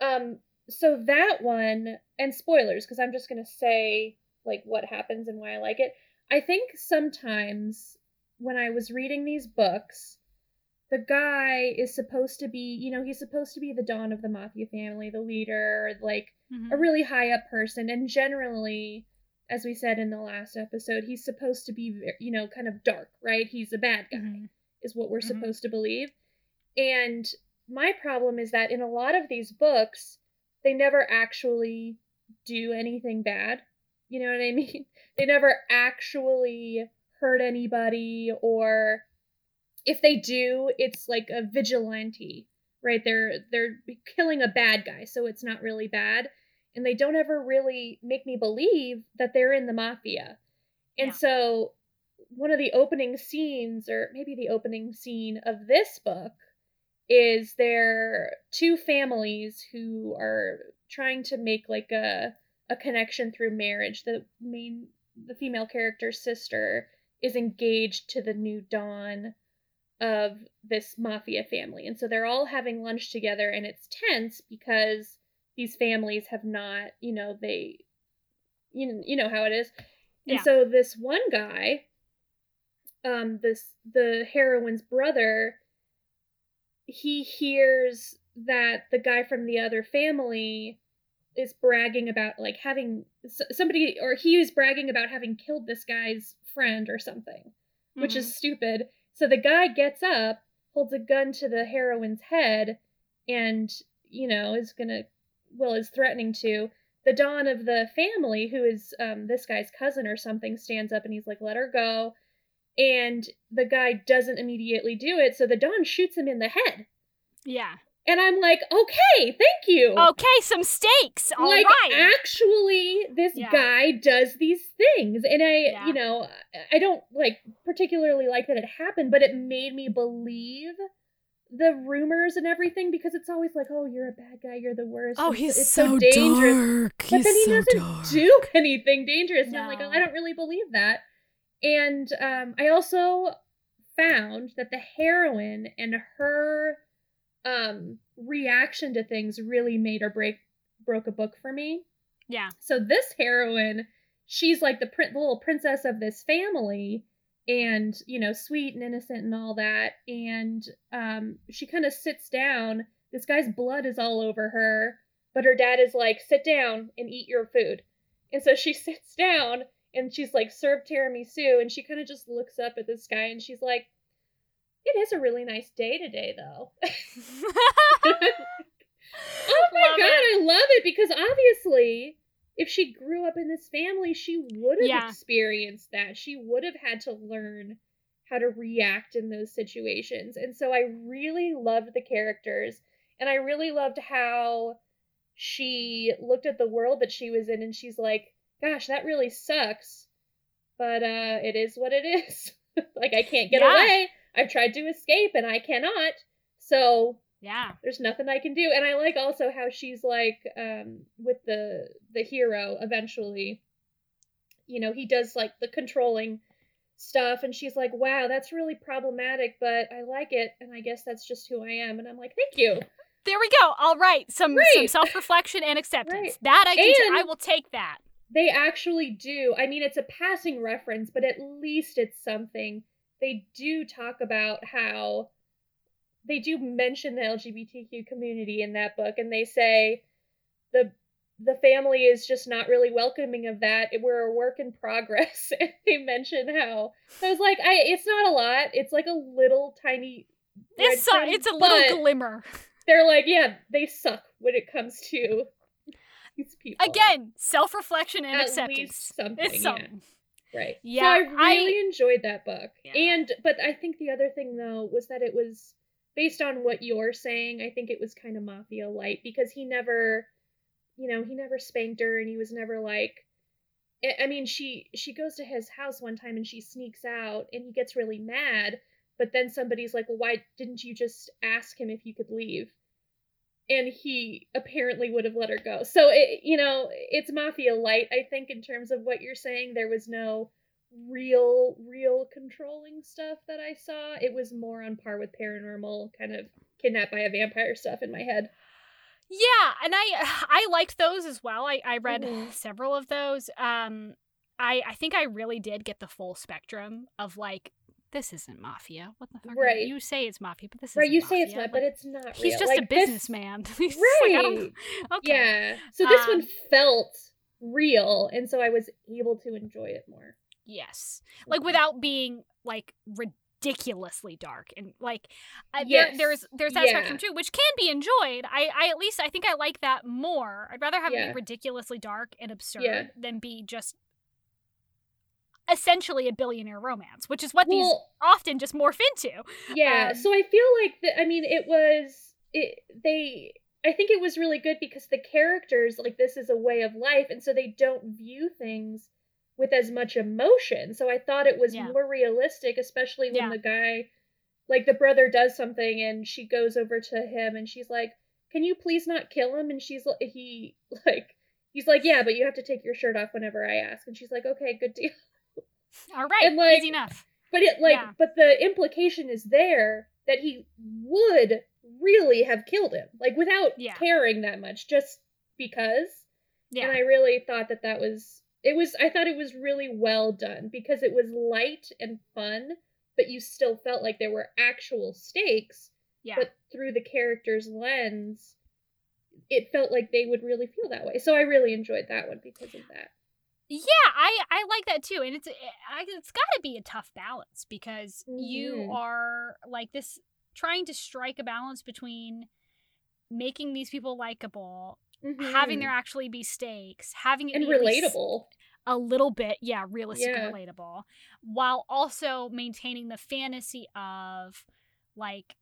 Um so that one and spoilers because I'm just going to say like what happens and why I like it. I think sometimes when I was reading these books the guy is supposed to be, you know, he's supposed to be the don of the mafia family, the leader, like Mhm. a really high up person and generally as we said in the last episode, he's supposed to be, you know, kind of dark, right? He's a bad guy Mhm. is what we're Mhm. supposed to believe. And my problem is that in a lot of these books, they never actually do anything bad. You know what I [LAUGHS] mean? They never actually hurt anybody, or if they do, it's like a vigilante, right? They're they're killing a bad guy, so it's not really bad. And they don't ever really make me believe that they're in the mafia. And Yeah. so one of the opening scenes, or maybe the opening scene of this book, is there two families who are trying to make like a a connection through marriage. The main the female character's sister is engaged to the new Don of this mafia family. And so they're all having lunch together and it's tense because these families have not, you know, they you know, you know how it is. And Yeah. so this one guy um this the heroine's brother he hears that the guy from the other family is bragging about like having somebody or he is bragging about having killed this guy's friend or something, mm-hmm. which is mm-hmm. stupid. So the guy gets up, holds a gun to the heroine's head, and you know is gonna well is threatening to. The Don of the family, who is um, this guy's cousin or something, stands up and he's like, "Let her go." And the guy doesn't immediately do it, so the Don shoots him in the head. Yeah. And I'm like, okay, thank you. Okay, some stakes. All like, right. actually, this yeah. guy does these things. And I, yeah. you know, I don't like particularly like that it happened, but it made me believe the rumors and everything because it's always like, oh, you're a bad guy, you're the worst. Oh, he's it's so, so dangerous. Dark. But he's then he so doesn't dark. do [LAUGHS] anything dangerous. No. And I'm like, oh, I don't really believe that. And um, I also found that the heroine and her um reaction to things really made or break broke a book for me. Yeah. So this heroine, she's like the, prin- the little princess of this family and you know sweet and innocent and all that and um she kind of sits down this guy's blood is all over her but her dad is like sit down and eat your food and so she [LAUGHS] sits down and she's like served tiramisu and she kind of just looks up at the sky and she's like it is a really nice day today, though. [LAUGHS] oh my love god, it. I love it because obviously, if she grew up in this family, she would have yeah. experienced that. She would have had to learn how to react in those situations. And so I really loved the characters, and I really loved how she looked at the world that she was in and she's like, gosh, that really sucks. But uh it is what it is. [LAUGHS] like I can't get yeah. away. I've tried to escape and I cannot. So yeah, there's nothing I can do. And I like also how she's like um with the the hero eventually. You know, he does like the controlling stuff and she's like, "Wow, that's really problematic, but I like it and I guess that's just who I am." And I'm like, "Thank you." There we go. All right, some right. some self-reflection and acceptance. Right. That I can I will take that. They actually do. I mean, it's a passing reference, but at least it's something they do talk about how they do mention the LGBTQ community in that book, and they say the the family is just not really welcoming of that. We're a work in progress. [LAUGHS] And they mention how I was like, I it's not a lot. It's like a little tiny. It's a, it's a little glimmer. They're like, yeah, they suck when it comes to these people. Again, self reflection and At acceptance. something, it's something. Yeah. Right. Yeah. So I really I, enjoyed that book. Yeah. And but I think the other thing though was that it was based on what you're saying, I think it was kind of mafia light because he never you know, he never spanked her and he was never like I mean, she she goes to his house one time and she sneaks out and he gets really mad, but then somebody's like, "Well, why didn't you just ask him if you could leave?" And he apparently would have let her go. So it, you know, it's mafia light. I think in terms of what you're saying, there was no real, real controlling stuff that I saw. It was more on par with paranormal, kind of kidnapped by a vampire stuff in my head. Yeah, and I I liked those as well. I I read mm-hmm. several of those. Um, I I think I really did get the full spectrum of like this isn't mafia. What the fuck? Right. You say it's mafia, but this is right. You mafia. say it's not, like, but it's not. He's real. just like, a businessman. [LAUGHS] This... right. Like, [LAUGHS] okay. Yeah. So this um, one felt real, and so I was able to enjoy it more. Yes, like without being like ridiculously dark and like uh, yes. there, there's there's that yeah. spectrum too, which can be enjoyed. I I at least I think I like that more. I'd rather have yeah. it be ridiculously dark and absurd yeah. than be just essentially a billionaire romance, which is what well, these often just morph into. Yeah, um, so I feel like that. I mean, it was it. They, I think it was really good because the characters like this is a way of life, and so they don't view things with as much emotion. So I thought it was yeah. more realistic, especially when yeah. the guy, like the brother, does something and she goes over to him and she's like, "Can you please not kill him?" And she's like, he [LAUGHS] like. He's like, yeah, but you have to take your shirt off whenever I ask. And she's like, okay, good deal. All right, and like, easy enough. But it like, yeah. but the implication is there that he would really have killed him, like without yeah. caring that much, just because. Yeah. And I really thought that that was it was I thought it was really well done because it was light and fun, but you still felt like there were actual stakes. Yeah. But through the character's lens, it felt like they would really feel that way. So I really enjoyed that one because of that. Yeah, I I like that too, and it's I, it's got to be a tough balance because Mhm. you are like this trying to strike a balance between making these people likable, having Mhm. there actually be stakes, having it and be relatable. a little bit, yeah, realistic Yeah. and relatable, while also maintaining the fantasy of like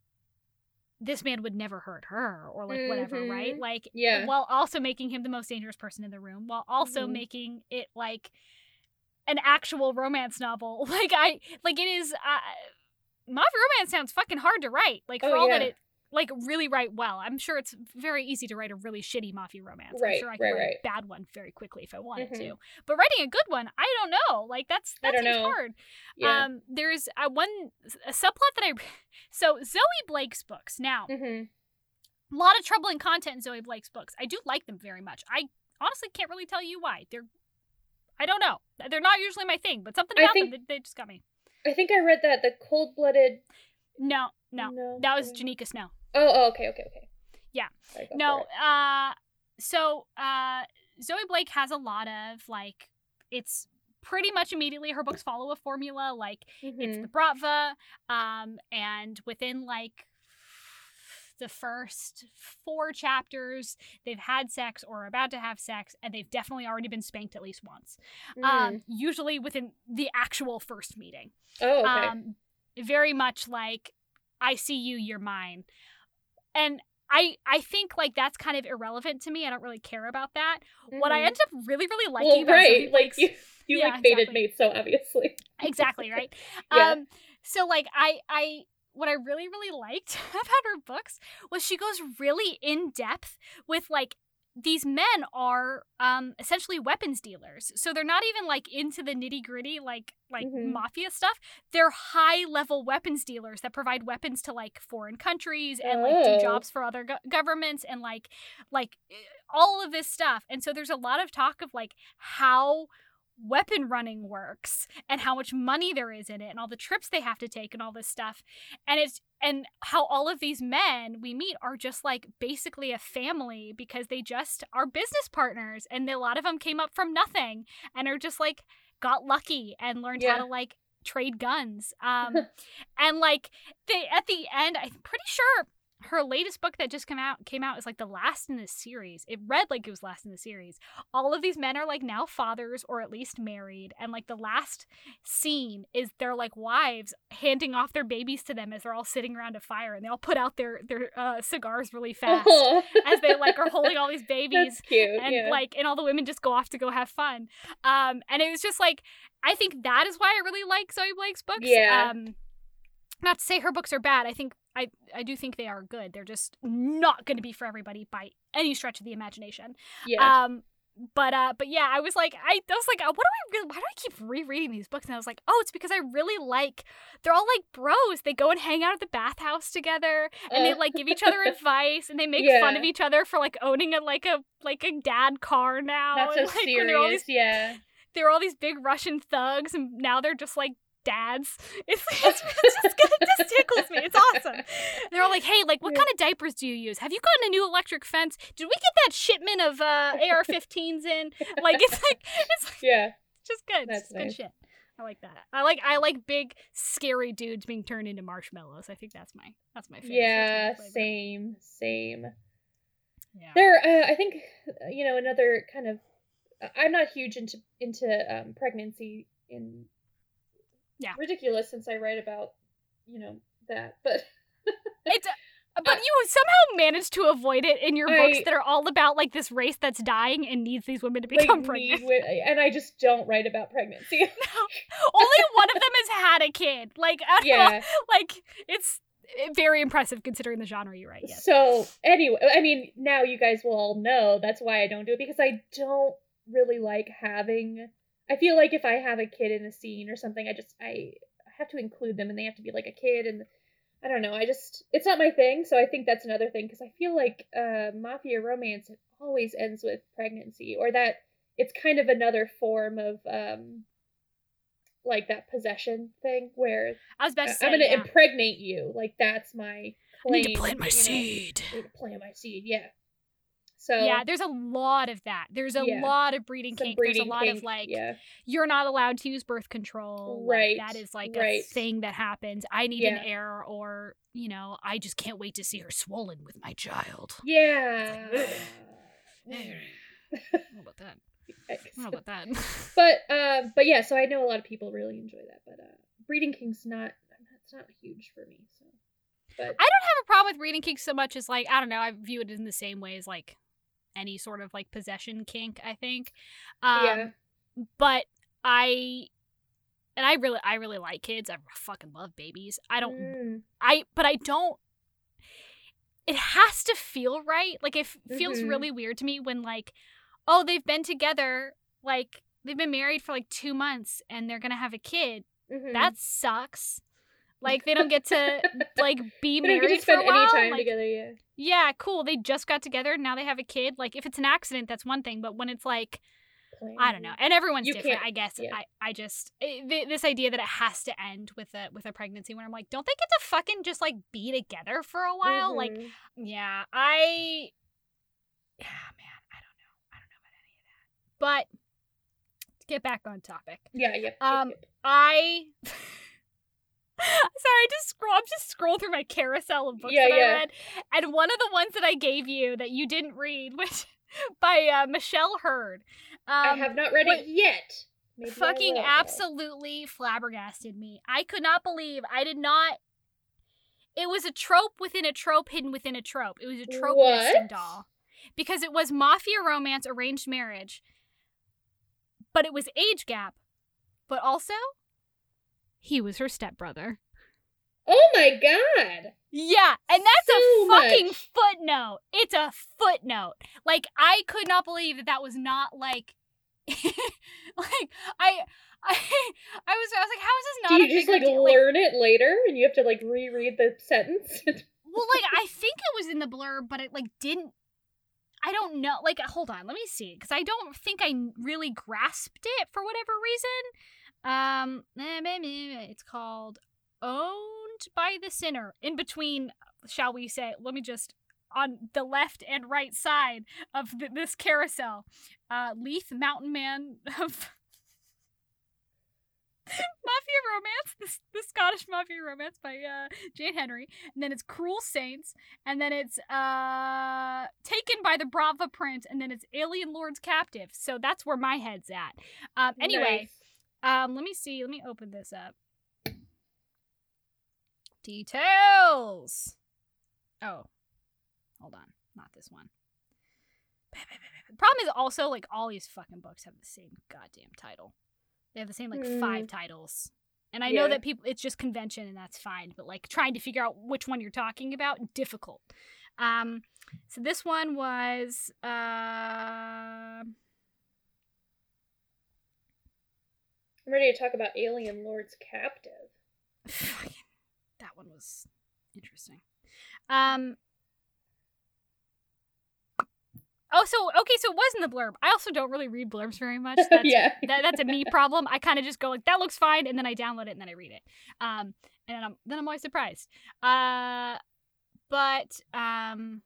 this man would never hurt her or like whatever, right? Mhm. Like Yeah. while also making him the most dangerous person in the room, while also Mhm. making it like an actual romance novel. [LAUGHS] Like I like it is uh Mafia romance sounds fucking hard to write. Like for Oh, all that it like really write well. I'm sure it's very easy to write a really shitty mafia romance. Right, I'm sure I could right, write right. a bad one very quickly if I wanted Mhm. to. But writing a good one, I don't know. Like that's I that seems hard. Yeah. Um, there's a one a subplot that I [LAUGHS] so Zoe Blake's books. Now, hmm a lot of troubling content in Zoe Blake's books. I do like them very much. I honestly can't really tell you why. They're I don't know. They're not usually my thing, but something about think- them they, they just got me. I think I read that the cold blooded. No, no, no that was. Janika Snow. Oh, oh, okay, okay, okay. Yeah. Sorry, No, uh so uh Zoe Blake has a lot of like it's pretty much immediately her books follow a formula like it's Mhm. the Bratva um and within like the first four chapters they've had sex or are about to have sex and they've definitely already been spanked at least once Mhm. um usually within the actual first meeting oh, okay. um very much like i see you you're mine and i i think like that's kind of irrelevant to me i don't really care about that what i end up really really liking well, right, like you, you Yeah, like exactly. mates so obviously. exactly right [LAUGHS] Yeah. um so like i i what i really really liked [LAUGHS] about her books was she goes really in depth with like these men are um essentially weapons dealers so they're not even like into the nitty gritty like like Mhm. mafia stuff they're high level weapons dealers that provide weapons to like foreign countries and like do Oh. jobs for other go- governments and like like eh, all of this stuff and so there's a lot of talk of like how weapon running works and how much money there is in it and all the trips they have to take and all this stuff and it's and how all of these men we meet are just like basically a family because they just are business partners and a lot of them came up from nothing and are just like got lucky and learned Yeah. how to like trade guns um [LAUGHS] and like they at the end i'm pretty sure her latest book that just came out came out is like the last in this series. It read like it was last in the series. All of these men are like now fathers or at least married, and like the last scene is they're like wives handing off their babies to them as they're all sitting around a fire, and they all put out their their uh, cigars really fast Oh, [LAUGHS] as they like are holding all these babies That's cute. and yeah. like and all the women just go off to go have fun um and it was just like i think that is why i really like zoe blake's books Yeah. um not to say her books are bad i think i i do think they are good they're just not going to be for everybody by any stretch of the imagination yeah. um but uh but yeah i was like i, I was like uh, what do i really why do i keep rereading these books and i was like oh it's because i really like they're all like bros they go and hang out at the bathhouse together and they Uh. like give each other [LAUGHS] advice and they make fun of each other for like owning a like a like a dad car now so and like when serious. these Yeah. [LAUGHS] they're all these big russian thugs and now they're just like dads [LAUGHS] it's, [LAUGHS] it's, it's just it just tickles me it's awesome they're all like hey like what kind of diapers do you use have you gotten a new electric fence did we get that shipment of uh ar-15s in [LAUGHS] like it's like it's like, Yeah. just good That's it's good shit I like that. I like I like big scary dudes being turned into marshmallows. I think that's my that's my favorite. Yeah. my. Same. Same. Yeah. There, uh, I think you know another kind of. I'm not huge into into um, pregnancy in. Yeah. Ridiculous, since I write about, you know that, but [LAUGHS] It's uh, but you somehow managed to avoid it in your books that are all about like this race that's dying and needs these women to like, become need pregnant. and I just don't write about pregnancy. [LAUGHS] Only one of them has had a kid. Like I [LAUGHS] know, yeah. like it's eh, very impressive considering the genre you write. Yes. So anyway, I mean, now you guys will all know that's why I don't do it because I don't really like having. I feel like if I have a kid in a scene or something, I just I have to include them and they have to be like a kid and I don't know. I just it's not my thing. So I think that's another thing because I feel like uh, mafia romance always ends with pregnancy or that it's kind of another form of um like that possession thing where I was about to I- say. I'm gonna yeah. impregnate you. Like that's my I need to plant my you know? seed. I need to plant my seed. Yeah. So yeah, there's a lot of that. There's a Yeah. lot of breeding some kink. breeding there's a lot kink, of like yeah, you're not allowed to use birth control. like, Right, that is like right. a thing that happens. I need an heir, or you know, I just can't wait to see her swollen with my child. yeah. I about that. I don't know about that. [LAUGHS] but uh, but yeah, so I know a lot of people really enjoy that, but uh, breeding kink's not it's not huge for me. So, but I don't have a problem with breeding kink so much as like I don't know. I view it in the same way as like any sort of like possession kink. I think. Um, yeah, But I. And I really, I really like kids. I fucking love babies. I don't Mm, I but I don't it has to feel right. Like it f- feels really weird to me when like oh, they've been together like they've been married for like 2 months and they're going to have a kid. mhm. That sucks. Like they don't get to [LAUGHS] like be They don't married get to for a while. any time like, together. Yeah, yeah, cool. They just got together, now they have a kid. Like if it's an accident that's one thing, but when it's like I don't know. And everyone's You different, I guess. yeah. I, I just eh, th- this idea that it has to end with a with a pregnancy when I'm like, don't they get to fucking just like be together for a while? Like, Mhm. yeah, I Yeah, man, I don't know. I don't know about any of that. But to get back on topic. yeah, yep, Um, yep. I [LAUGHS] Sorry, I just scroll I'm just scroll through my carousel of books Yeah, that I read. And one of the ones that I gave you that you didn't read [LAUGHS] was by uh, Michelle Heard. Um, I have not read it yet. Maybe fucking absolutely flabbergasted me. I could not believe I did not. It was a trope within a trope hidden within a trope. It was a trope nesting doll because it was mafia romance, arranged marriage, but it was age gap, but also he was her stepbrother. Oh my god! Yeah, and that's a fucking much. footnote. It's a footnote. Like I could not believe that that was not like, [LAUGHS] like I, I, I was, I was like, how is this not Do you just like deal? learn it later, and you have to like reread the sentence? [LAUGHS] well, like I think it was in the blurb, but it like didn't. I don't know. Like, hold on, let me see, because I don't think I really grasped it for whatever reason. Um, eh, meh, it's called "Owned by the Sinner." In between, shall we say? Let me just on the left and right side of th- this carousel, uh, Leith Mountain Man of [LAUGHS] Mafia Romance, the, the Scottish Mafia Romance by uh, Jane Henry, and then it's Cruel Saints, and then it's uh, Taken by the Bratva Prince, and then it's Alien Lord's Captive. So that's where my head's at. Um, anyway, Nice. Um, let me see. Let me open this up. Details. Oh, hold on, not this one. The problem is also like all these fucking books have the same goddamn title. They have the same like five titles. And I know that people it's just convention and that's fine, but like trying to figure out which one you're talking about difficult. Um so this one was uh I'm ready to talk about Alien Lord's Captive. that one was interesting. Um Oh, so okay, so it was in the blurb. I also don't really read blurbs very much. [LAUGHS] That's yeah. that, that's a me [LAUGHS] problem. I kind of just go like that looks fine, and then I download it and then I read it. Um, and then I'm then I'm always surprised. Uh, but um,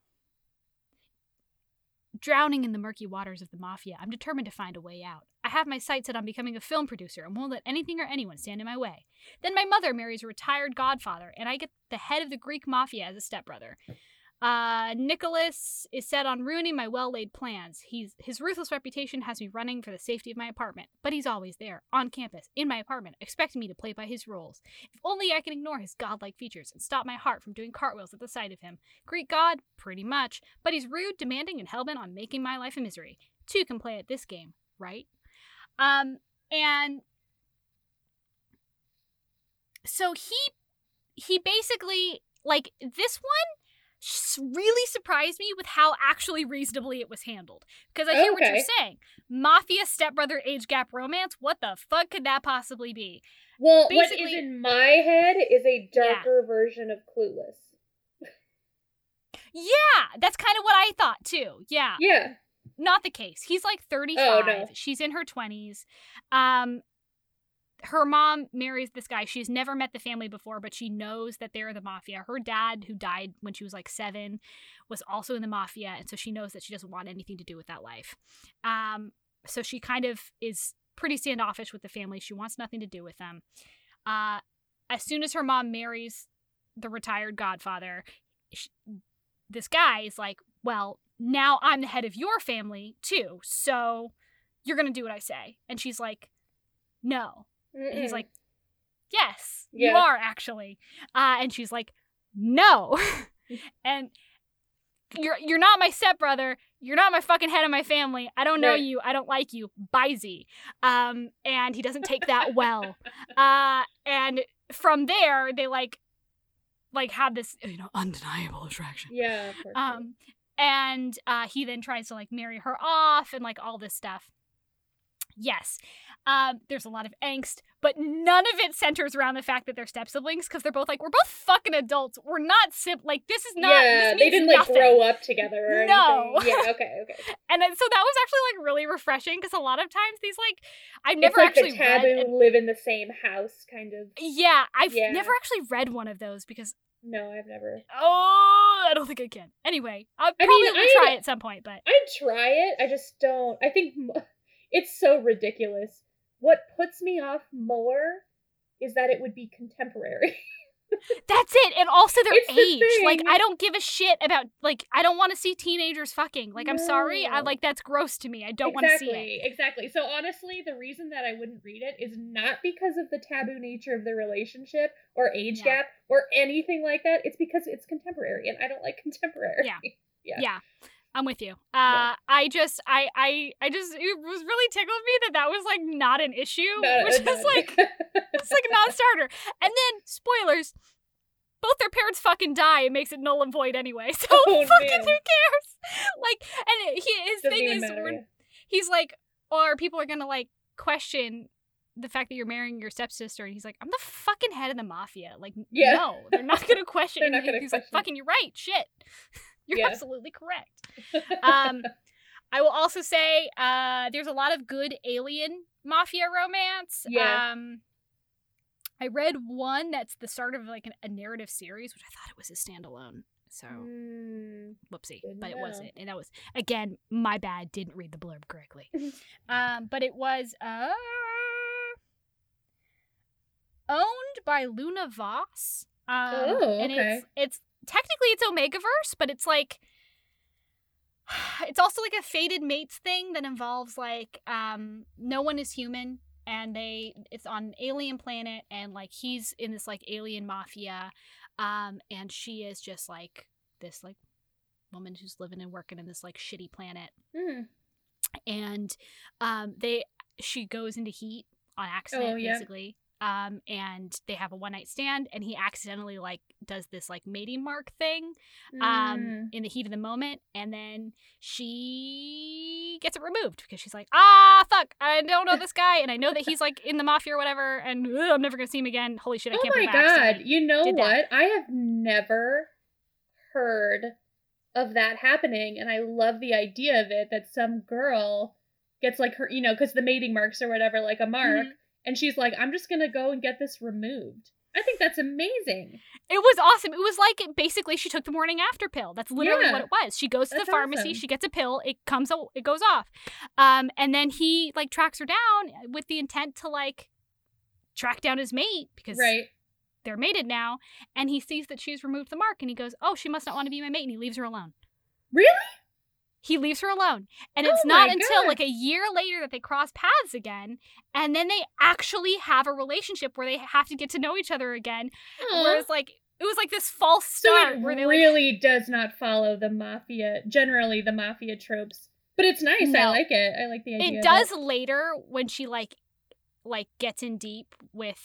drowning in the murky waters of the mafia, I'm determined to find a way out. Have my sights set on becoming a film producer and won't let anything or anyone stand in my way. Then my mother marries a retired godfather, and I get the head of the Greek mafia as a stepbrother. Uh, Nicholas is set on ruining my well-laid plans. He's his ruthless reputation has me running for the safety of my apartment, but he's always there, on campus, in my apartment, expecting me to play by his rules. If only I can ignore his godlike features and stop my heart from doing cartwheels at the sight of him. Greek god, pretty much, but he's rude, demanding, and hellbent on making my life a misery. Two can play at this game, right? Um, and so he he basically like this one really surprised me with how actually reasonably it was handled. Because i hear what you're saying. Mafia stepbrother age gap romance? What the fuck could that possibly be? Well, what is Basically- in my head is a Yeah. darker version of Clueless. yeah that's kind of what i thought too. Yeah. Yeah. Not the case he's like 35 Oh, no. she's in her 20s um her mom marries this guy. She's never met the family before, but she knows that they're the mafia. Her dad, who died when she was like seven, was also in the mafia, and so she knows that she doesn't want anything to do with that life. Um, so she kind of is pretty standoffish with the family. She wants nothing to do with them. Uh, as soon as her mom marries the retired godfather, she, this guy is like, "Well, now I'm the head of your family too, so you're gonna do what I say." And she's like, "No." And he's like, Yes, Yeah. you are actually. Uh, and she's like, No. [LAUGHS] and you're you're not my stepbrother. You're not my fucking head of my family. I don't know Right. you. I don't like you. Bye Z. Um, and he doesn't take that well. [LAUGHS] Uh, and from there, they like like have this you know undeniable attraction. yeah. Um, and uh, he then tries to like marry her off and like all this stuff. Yes, um, there's a lot of angst, but none of it centers around the fact that they're step siblings because they're both like, we're both fucking adults. We're not sib like this is not. yeah, this they didn't like grow up together or No. anything. Yeah, [LAUGHS] okay, okay. And then, so that was actually like really refreshing because a lot of times these like I've never like actually taboo read. an- live in the same house kind of. yeah, I've Yeah. never actually read one of those because No, I've never. oh, I don't think I can. Anyway, I'll I probably mean, I- try at some point, but I'd try it. I just don't. I think [LAUGHS] it's so ridiculous. What puts me off more is that it would be contemporary. [LAUGHS] That's it. And also their It's the age. Like. I don't give a shit about like I don't want to see teenagers fucking. Like I'm sorry. I like that's gross to me. I don't want to see exactly, it. exactly. So honestly, the reason that I wouldn't read it is not because of the taboo nature of the relationship or age Yeah. gap or anything like that. It's because it's contemporary, and I don't like [LAUGHS] contemporary. Yeah. Yeah. Yeah. I'm with you. Uh I just I I I just it was really tickled me that that was like not an issue, No, which no, is like it's like a non-starter. And then spoilers both their parents fucking die. It makes it null and void anyway. [LAUGHS] So Oh, fucking man. who cares? Like, and he, his Doesn't thing is, matter, he's like, or people are gonna like question the fact that you're marrying your stepsister, and he's like, I'm the fucking head of the mafia. Like, Yeah. no, they're not gonna [LAUGHS] question. They're not gonna he's like, fucking, you're right. Shit, [LAUGHS] you're Yeah. absolutely correct. [LAUGHS] Um, I will also say, uh, there's a lot of good alien mafia romance. Yeah. Um, I read one that's the start of like an, a narrative series, which I thought it was a standalone. So Mm, whoopsie but it wasn't and that was again my bad didn't read the blurb correctly [LAUGHS] um but it was uh owned by luna voss um Oh, and it's it's technically it's omegaverse but it's like [SIGHS] it's also like a fated mates thing that involves like um no one is human and they it's on an alien planet and like he's in this like alien mafia um and she is just like this like woman who's living and working in this like shitty planet mm. and um they she goes into heat on accident Oh, yeah. basically um and they have a one night stand and he accidentally like does this like mating mark thing um Mm. in the heat of the moment and then she gets it removed because she's like ah fuck i don't know [LAUGHS] this guy and i know that he's like in the mafia or whatever and ugh, i'm never gonna see him again holy shit i Oh can't my god! You know what? I have never heard of that happening, and I love the idea of it. That some girl gets like her, you know, because the mating marks or whatever, like a mark, Mhm. And she's like, "I'm just gonna go and get this removed." I think that's amazing. It was awesome. It was like basically she took the morning after pill. That's literally Yeah. what it was. She goes to That's the pharmacy, awesome. she gets a pill, it comes it goes off. Um and then he like tracks her down with the intent to like track down his mate because Right? they're mated now and he sees that she's removed the mark and he goes, "Oh, she must not want to be my mate." And he leaves her alone. Really? He leaves her alone. And Oh it's not until God. like a year later that they cross paths again and then they actually have a relationship where they have to get to know each other again. Aw. Whereas like it was like this false so start it where they like really does not follow the mafia, generally the mafia tropes. But it's nice. I like it. I like the idea. it does later when she like like gets in deep with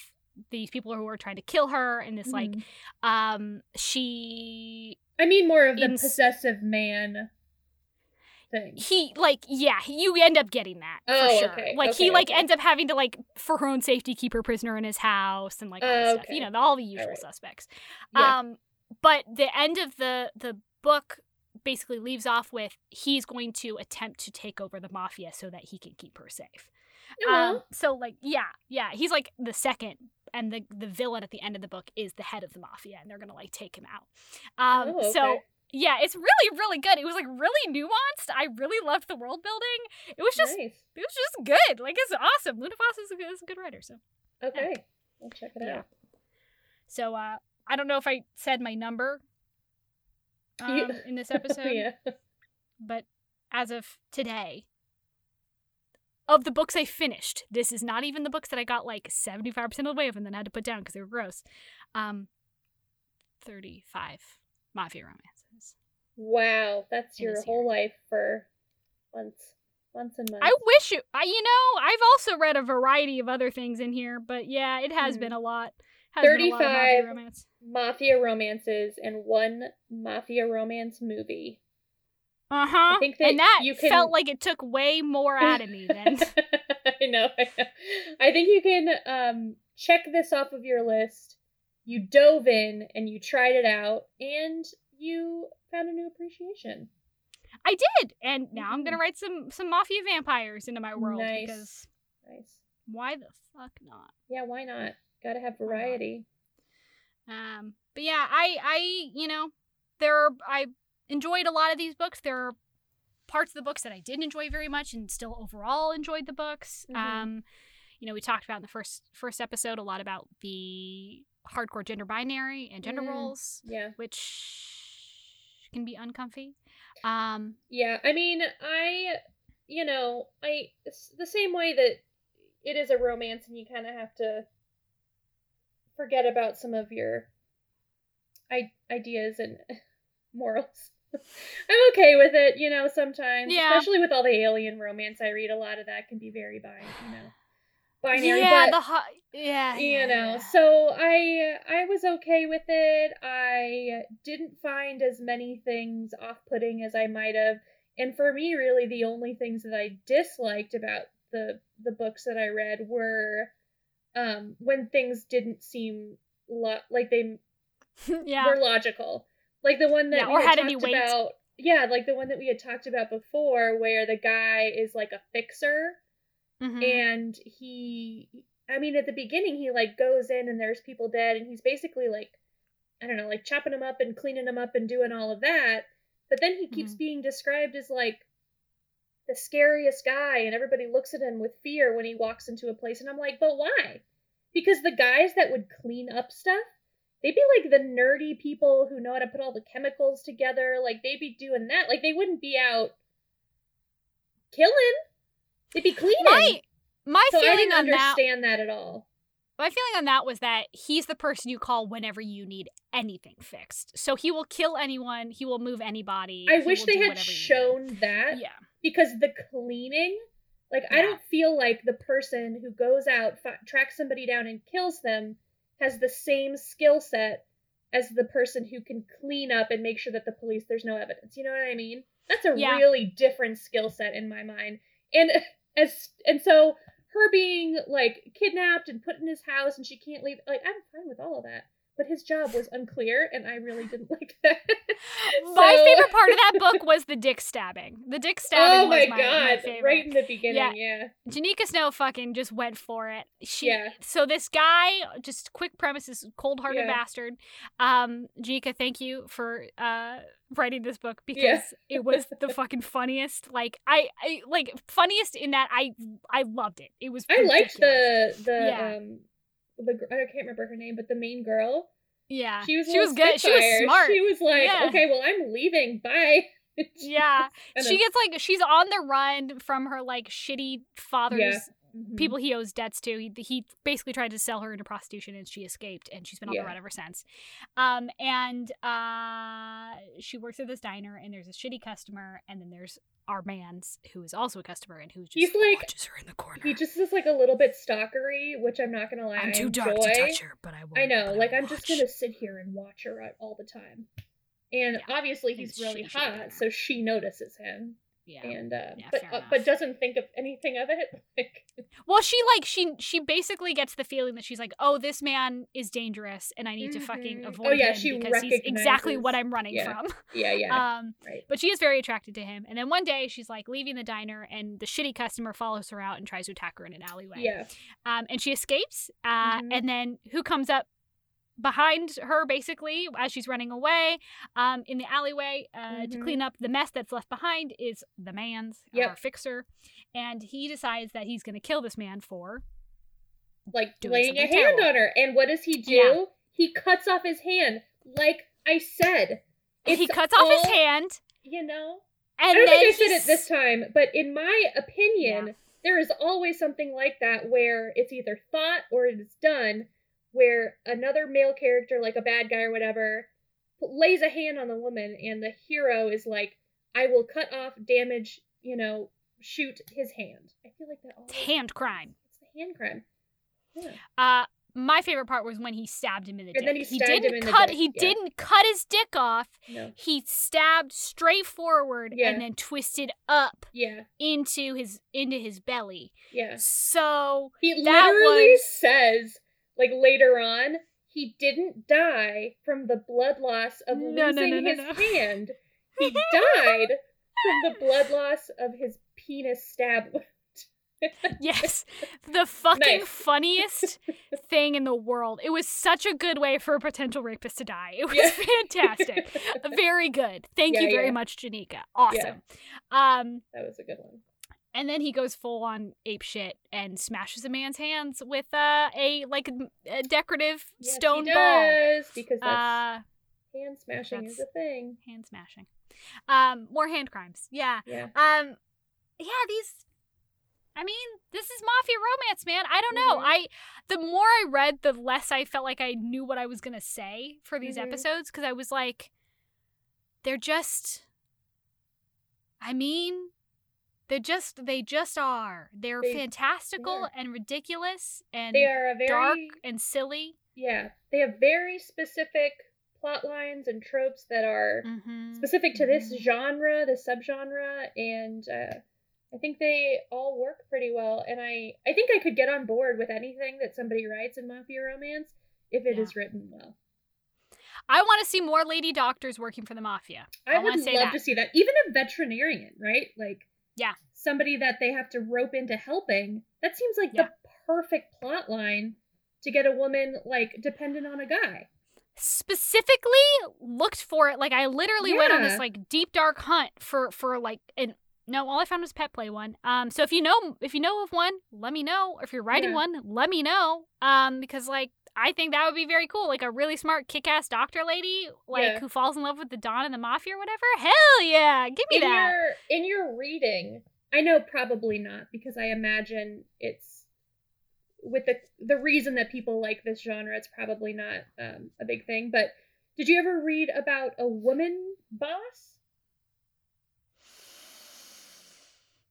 these people who are trying to kill her and this like Mhm. um she I mean, more of the in- possessive man thing. he like yeah you end up getting that for Oh, sure okay, like he okay, like okay. ends up having to like for her own safety keep her prisoner in his house and like all Oh, this stuff you know all the usual Alright. suspects Yeah. um but the end of the the book basically leaves off with he's going to attempt to take over the mafia so that he can keep her safe Um, so like yeah, yeah, he's like the second and the the villain at the end of the book is the head of the mafia and they're going to like take him out. Um Oh, so. Yeah, it's really really good. It was like really nuanced. I really loved the world building. It was just nice. it was just good. Like it's awesome. Luna Foss is a good, is a good writer, so Okay. I'll check it Yeah. out. so uh I don't know if I said my number [LAUGHS] um, in this episode. [LAUGHS] yeah. but as of today, of the books I finished, this is not even the books that I got like 75% of the way of and then had to put down because they were gross. Um, 35 Mafia romances. Wow, that's your whole life for months, months and months. I wish you, I, you know, I've also read a variety of other things in here, but yeah, it has Hmm. been a lot. Has been a lot of Mafia 35 romance. mafia romances and one mafia romance movie. Uh huh. think that And that you can- felt like it took way more [LAUGHS] out of me than. [LAUGHS] I know, I know. I think you can um, check this off of your list. You dove in and you tried it out, and you found a new appreciation. I did, and now I'm gonna Mhm. write some some mafia vampires into my world Nice. because Nice. why the fuck not? Yeah, why not? Gotta have variety. Um, but yeah, I I you know there are, I enjoyed a lot of these books. There are parts of the books that I didn't enjoy very much, and still overall enjoyed the books. Mhm. Um, you know, we talked about in the first first episode a lot about the hardcore gender binary and gender Mm. roles, Yeah. which can be uncomfy. Um, Yeah, I mean, I, you know, I the same way that it is a romance, and you kind of have to forget about some of your I- ideas and [LAUGHS] morals. [LAUGHS] I'm okay with it, you know. Sometimes, Yeah. especially with all the alien romance I read, a lot of that can be very bi, you know, binary. yeah, but the ho- yeah, you yeah, know yeah. so i i was okay with it i didn't find as many things off-putting as i might have and for me really the only things that i disliked about the the books that i read were um when things didn't seem lo- like they [LAUGHS] yeah. were logical like the one that Yeah, we or had, had any talked weight. about yeah like the one that we had talked about before where the guy is like a fixer Mhm. and he i mean at the beginning he like goes in and there's people dead and he's basically like i don't know like chopping them up and cleaning them up and doing all of that. But then he keeps Mhm. being described as like the scariest guy and everybody looks at him with fear when he walks into a place. And i'm like but why? Because the guys that would clean up stuff they'd be like the nerdy people who know how to put all the chemicals together. Like they'd be doing that. Like they wouldn't be out killing they'd be cleaning my my so I feeling didn't on that understand that at all. my feeling on that was that he's the person you call whenever you need anything fixed. So he will kill anyone. He will move anybody. I wish they had shown that Yeah. because the cleaning, like I don't feel like the person who goes out, fi- tracks somebody down and kills them has the same skill set as the person who can clean up and make sure that the police there's no evidence. You know what I mean? That's a Yeah. really different skill set in my mind. And [LAUGHS] as and so her being like kidnapped and put in his house and she can't leave like I'm fine with all of that. But his job was unclear and I really didn't [LAUGHS] like that. My favorite part of that book was the dick stabbing. The dick [LAUGHS] stabbing Oh my was my, god! my favorite. right in the beginning, yeah. yeah. Jenika Snow fucking just went for it. She Yeah. so this guy, just quick premises, cold hearted Yeah. bastard. Um, Jenika, thank you for uh writing this book because Yeah. it was [LAUGHS] the fucking funniest. Like I, I like funniest in that I I loved it. It was I liked the the Yeah. um the I can't remember her name, but the main girl. yeah. She was she was good. She was smart. She was like, Yeah. okay, well, I'm leaving. Bye. [LAUGHS] Yeah. She gets like she's on the run from her like shitty father's Yeah. Mhm. people he owes debts to. He he basically tried to sell her into prostitution and she escaped and she's been on Yeah. the run ever since. Um and uh she works at this diner and there's a shitty customer and then there's our man's who is also a customer and who just He's like- watches her in the corner. He just is like a little bit stalkery, which I'm not gonna lie. I'm I too enjoy. dark to touch her, but I won't. I know, like I'm just gonna sit here and watch her all the time. And Yeah. obviously he's she really done hot, that. so she notices him. Yeah. and uh, Yeah, but uh, but doesn't think of anything of it. [LAUGHS] Like, Well, she like she she basically gets the feeling that she's like, oh, this man is dangerous, and I need to fucking Mhm. avoid Oh, yeah, him she because he's exactly what I'm running yeah, from. yeah, yeah, Um, right. but she is very attracted to him. And then one day she's like leaving the diner, and the shitty customer follows her out and tries to attack her in an alleyway. Yeah, Um, and she escapes. Uh, Mhm. and then who comes up behind her basically as she's running away um, in the alleyway uh, to Mhm. clean up the mess that's left behind is the man's Yep. our fixer and he decides that he's going to kill this man for like laying a hand terrible. on her, and what does he do? Yeah. He cuts off his hand. Like I said, he It's cuts off his hand you know. and I don't then think I said it this time, but in my opinion, Yeah. there is always something like that where it's either thought or it is done, where another male character, like a bad guy or whatever, lays a hand on the woman, and the hero is like, "I will cut off, damage, you know, shoot his hand." I feel like that always hand crime It's the hand crime. Yeah. uh my favorite part was when he stabbed him in the dick. And then he stabbed didn't him in the cut. dick, he yeah. didn't cut his dick off. No. He stabbed straight forward Yeah. and then twisted up Yeah. into his into his belly. Yeah. So He That literally was- says, like later on, he didn't die from the blood loss of No, losing no, no, his hand. [LAUGHS] He died from the blood loss of his penis stab wound. yes, the fucking Nice. funniest thing in the world. It was such a good way for a potential rapist to die. It was Yeah. [LAUGHS] fantastic. [LAUGHS] Very good. Thank Yeah, you very yeah. much, Jenika. Awesome. Um That was a good one. And then he goes full on ape shit and smashes a man's hands with uh, a like a decorative Yes, stone he ball. because that's Uh hand smashing is a thing. hand smashing. Um more hand crimes. Yeah. Yeah. Um, yeah, these. I mean, this is mafia romance, man. I don't know. Mhm. I the more I read, the less I felt like I knew what I was gonna say for these Mhm. episodes because I was like, they're just. I mean, they're just they just are. They're They- fantastical yeah. and ridiculous and They are a very dark and silly. yeah. They have very specific plot lines and tropes that are Mm-hmm. specific to this Mhm. genre, the subgenre, and uh, I think they all work pretty well. And I, I think I could get on board with anything that somebody writes in mafia romance if it is Yeah. written well. I want to see more lady doctors working for the mafia. I, I would say love that. to see that. Even a veterinarian, right? Like, Yeah. somebody that they have to rope into helping. That seems like Yeah. the perfect plot line to get a woman like dependent on a guy. specifically looked for it like i literally went on this like deep dark hunt for for like and no all i found was pet play one um so if you know if you know of one let me know or if you're writing Yeah. one let me know um because like i think that would be very cool like a really smart kick-ass doctor lady like Yeah. who falls in love with the don and the mafia or whatever? Hell yeah give me in that. your in your reading i know probably not because i imagine it's with the the reason that people like this genre it's probably not um, a big thing but did you ever read about a woman boss?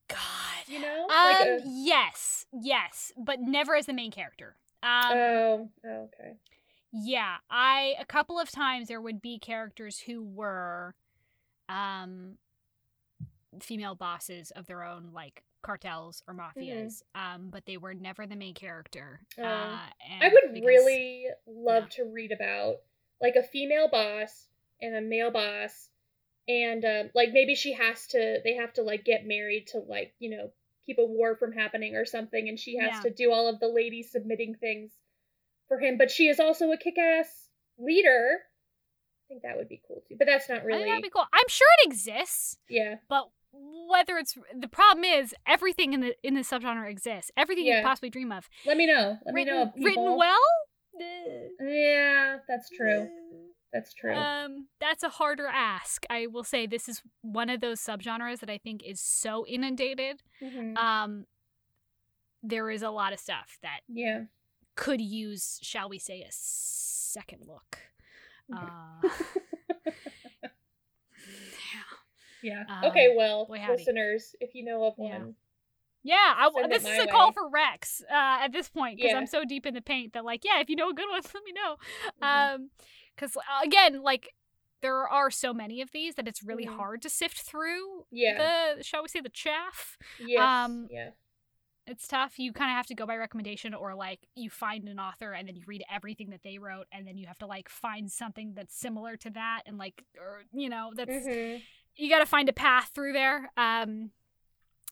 God. You know? Um like a, yes yes but never as the main character um oh oh, okay Yeah, I a couple of times there would be characters who were um female bosses of their own like cartels or mafias um but they were never the main character Oh. uh i would because- really love yeah. to read about like a female boss and a male boss and um, like maybe she has to they have to like get married to like you know keep a war from happening or something and she has Yeah. to do all of the ladies submitting things for him. But she is also a kick-ass leader. I think that would be cool too. But that's not I really think that'd be cool. I'm sure it exists yeah. but whether it's the problem is everything in the in the subgenre exists. Everything you Yeah. could possibly dream of. Let me know. Let written, me know written well? Yeah that's true that's true Um, that's a harder ask. I will say this is one of those subgenres that I think is so inundated. Mhm. Um, there is a lot of stuff that yeah could use, shall we say, a second look. Uh, [LAUGHS] yeah Um, okay well boy, listeners if you know of Yeah. one yeah, I, this is a call for Rex uh, at this point because Yeah. I'm so deep in the paint that, like, yeah, if you know a good one, [LAUGHS] let me know. Mhm. Um, because again, like, there are so many of these that it's really Mhm. hard to sift through Yeah. the shall we say the chaff. yes. um, yeah. It's tough. You kind of have to go by recommendation or like you find an author and then you read everything that they wrote and then you have to like find something that's similar to that and like or you know, that's Mhm. you got to find a path through there. Um,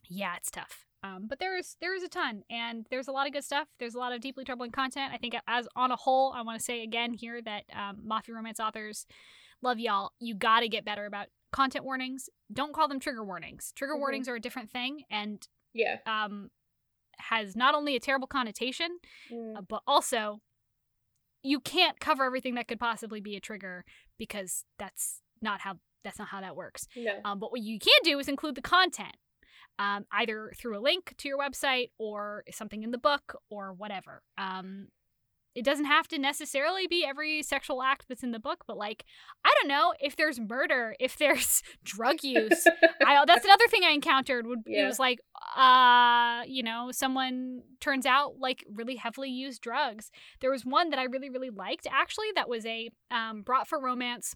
yeah, it's tough. Um, but there's there is a ton, and there's a lot of good stuff. There's a lot of deeply troubling content. I think as on a whole, I want to say again here that um, mafia romance authors love y'all. You got to get better about content warnings. Don't call them trigger warnings. Trigger Mhm. warnings are a different thing, and Yeah. um, has not only a terrible connotation, Mm. uh, but also you can't cover everything that could possibly be a trigger because that's not how that's not how that works. No. Um, but what you can do is include the content, um, either through a link to your website or something in the book or whatever. Um, it doesn't have to necessarily be every sexual act that's in the book, but like, I don't know if there's murder, if there's [LAUGHS] drug use. I, that's [LAUGHS] another thing I encountered. Would it was like, uh, you know, someone turns out like really heavily used drugs. There was one that I really really liked actually. That was a um, Bratva romance.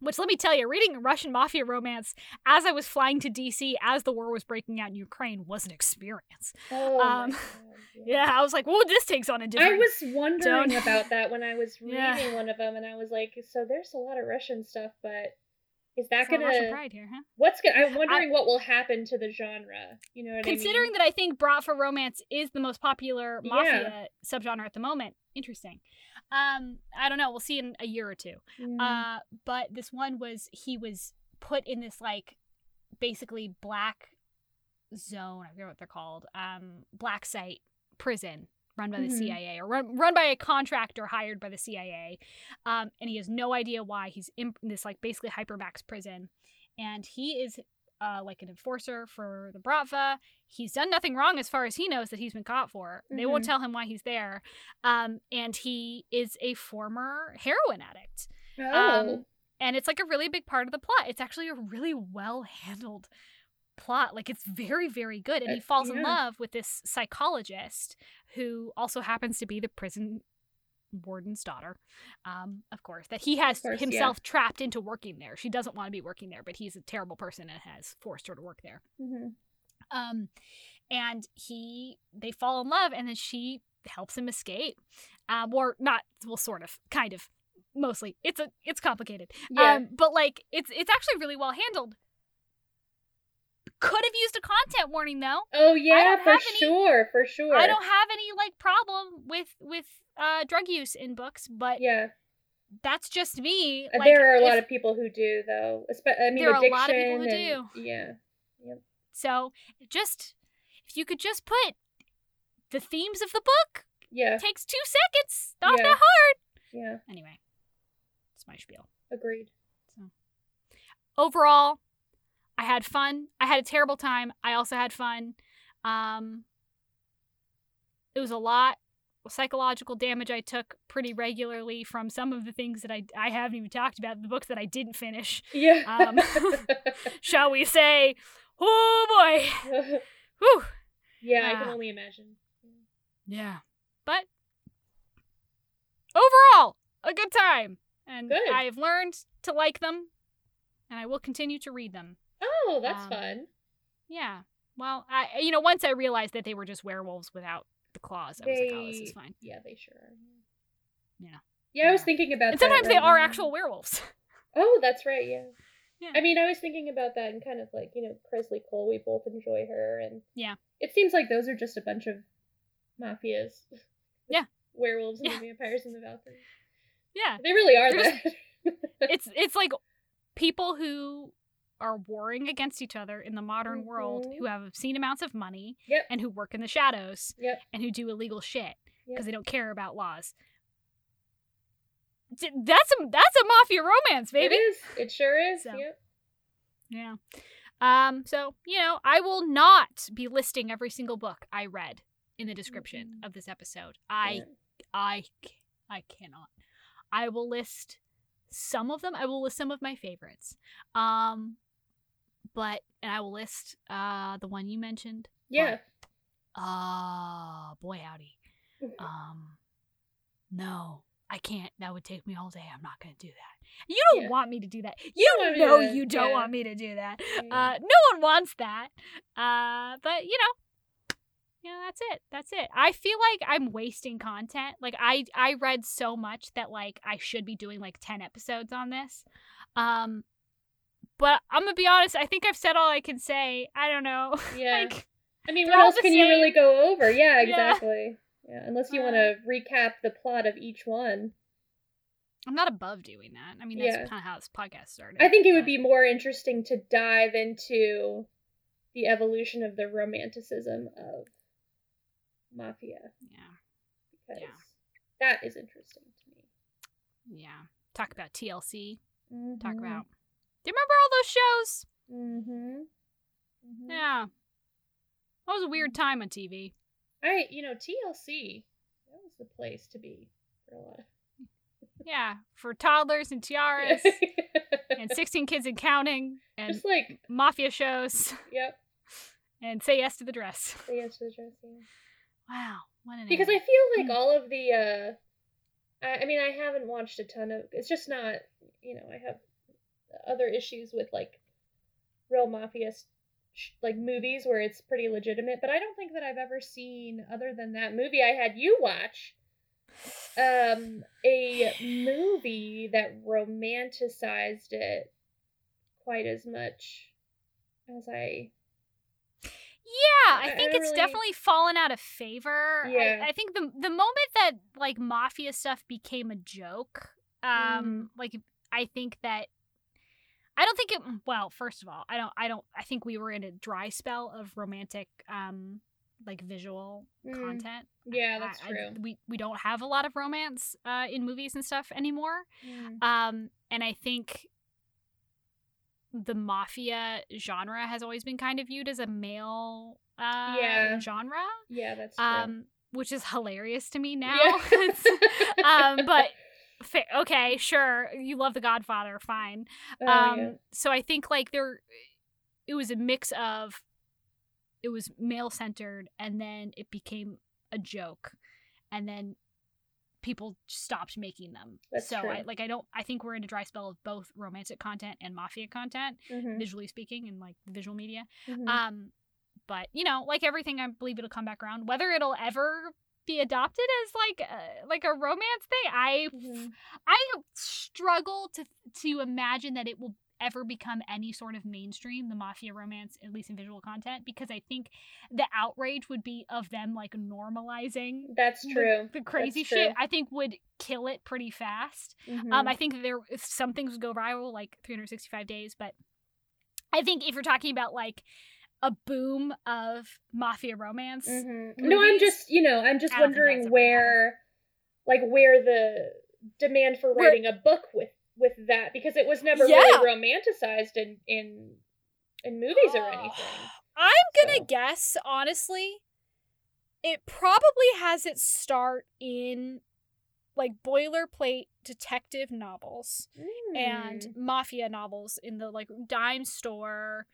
Which let me tell you, reading a Russian mafia romance as I was flying to DC as the war was breaking out in Ukraine was an experience. oh um, God, [LAUGHS] Yeah, I was like, "Whoa, this takes on a different." I was wondering Don't- about that when I was [LAUGHS] Yeah. reading one of them, and I was like, "So there's a lot of Russian stuff, but is that gonna? pride here, huh? What's gonna? I'm wondering what will happen to the genre. You know what Considering I mean? that I think Bratva romance is the most popular Yeah. mafia subgenre at the moment. Interesting. Um, I don't know. We'll see in a year or two. Mm. Uh, but this one was he was put in this like basically black zone. I forget what they're called. Um, black site prison run by the Mhm. CIA or run, run by a contractor hired by the CIA. Um, and he has no idea why he's in this like basically hypermax prison, and he is. Uh, like an enforcer for the Bratva. He's done nothing wrong as far as he knows that he's been caught for. They won't Mhm. tell him why he's there. Um, and he is a former heroin addict oh, um, and it's like a really big part of the plot. It's actually a really well handled plot. Like it's very, very good. And he Uh, falls in love with this psychologist who also happens to be the prison warden's daughter. Um, of course, that he has course, yeah. himself trapped into working there. She doesn't want to be working there, but he's a terrible person and has forced her to work there. Mhm. Um, and he they fall in love, and then she helps him escape. Um, or not, well, sort of, kind of, mostly. It's a it's complicated. yeah. Um, but like it's it's actually really well handled. Could have used a content warning though. oh yeah, for have any- sure, for sure. I don't have any like problem with with uh drug use in books, but Yeah, that's just me. Uh, Like, there are a lot of people who do though. Espe- I mean, There are a lot of people who and- do. Yeah, Yep. so just if you could just put the themes of the book yeah, takes two seconds. Not Yeah. that hard. yeah. Anyway, it's my spiel. Agreed. So overall i had fun i had a terrible time i also had fun um it was a lot of psychological damage i took pretty regularly from some of the things that i i haven't even talked about the books that i didn't finish Yeah. Um, [LAUGHS] shall we say oh boy [LAUGHS] Whew. yeah, I can Ah. only imagine. yeah but overall a good time and Good. i've learned to like them and i will continue to read them Oh, that's Um, fun. Yeah. Well, I you know once I realized that they were just werewolves without the claws, I was like, oh, this is fine. Yeah, they sure are. Yeah. Yeah, I was thinking about And that sometimes they are now. actual werewolves. [LAUGHS] Oh, that's right, yeah. Yeah. I mean, I was thinking about that and kind of like, you know, Kresley Cole, we both enjoy her and Yeah. It seems like those are just a bunch of mafias. [LAUGHS] Yeah. Werewolves and Yeah. vampires and the Valkyries. yeah. They really are They're. [LAUGHS] It's it's like people who are warring against each other in the modern world Mhm. who have obscene amounts of money Yep. and who work in the shadows Yep. and who do illegal shit because Yep. they don't care about laws. That's a that's a mafia romance, baby. It is. It sure is. So. Yep. Yeah. Um, so, you know, I will not be listing every single book I read in the description Mhm. of this episode. I Yeah. I I cannot. I will list some of them. I will list some of my favorites. Um but and I will list uh the one you mentioned. Yeah. Uh boy howdy. [LAUGHS] Um no. I can't. That would take me all day. I'm not going to do that. You don't Yeah. want me to do that. You me know do you don't yeah. want me to do that. Yeah. Uh, no one wants that. Uh, but you know, you know, that's it. That's it. I feel like I'm wasting content. Like I, I read so much that like I should be doing like ten episodes on this. Um, but I'm gonna be honest. I think I've said all I can say. I don't know. [LAUGHS] Yeah. like, I mean, what else can you really go over? Yeah, Yeah. exactly. Yeah, unless you want to recap the plot of each one. I'm not above doing that. I mean, that's Yeah. kind of how this podcast started. I think it would be more interesting to dive into the evolution of the romanticism of mafia Yeah, because Yeah. that is interesting to me. yeah. Talk about TLC. Mm-hmm. Talk about. Do you remember all those shows? Mm-hmm. mm-hmm. Yeah. That was a weird time on TV. I, you know, TLC. That was the place to be for a lot. Of... [LAUGHS] Yeah, for toddlers and tiaras [LAUGHS] and 16 kids and counting and Just like, mafia shows [LAUGHS] yep. and say yes to the dress. Say yes to the dress, yeah. Wow, what an because era. I feel like Mm. all of the uh I, I mean I haven't watched a ton of it's just not you know I have other issues with like real mafia sh- like movies where it's pretty legitimate but I don't think that I've ever seen other than that movie I had you watch um a movie that romanticized it quite as much as I Yeah, I think I it's really- definitely fallen out of favor. Yeah. I, I think the the moment that like mafia stuff became a joke, Mm. um, like I think that I don't think it. Well, first of all, I don't. I don't. I think we were in a dry spell of romantic, um, like visual Mm. content. yeah that's I- I- true we we don't have a lot of romance uh, in movies and stuff anymore. Mm. Um, and I think the mafia genre has always been kind of viewed as a male uh, Yeah. genre, yeah that's true um, which is hilarious to me now. [LAUGHS] Yeah. [LAUGHS] Um, but okay, sure, you love The Godfather, fine. Oh, um, yeah. so I think like there, it was a mix of, it was male centered, and then it became a joke, and then people stopped making them. That's so I like I don't I think we're in a dry spell of both romantic content and mafia content, Mhm. visually speaking, and like visual media. Mhm. Um, but you know, like everything, I believe it'll come back around. Whether it'll ever be adopted as like uh, like a romance thing, I Mhm. I struggle to to imagine that it will ever become any sort of mainstream the mafia romance at least in visual content because i think the outrage would be of them like normalizing That's true. the crazy That's shit true. i think would kill it pretty fast Mhm. um i think there if some things would go viral like 365 days but i think if you're talking about like a boom of mafia romance Mhm. No, I'm just you know I'm just I don't think that's wondering where, like where the demand for Where- writing a book with with that because it was never Yeah. really romanticized in in in movies or [SIGHS] anything. I'm gonna So. guess, honestly, it probably has its start in like boilerplate detective novels and Mm. mafia novels in the like dime store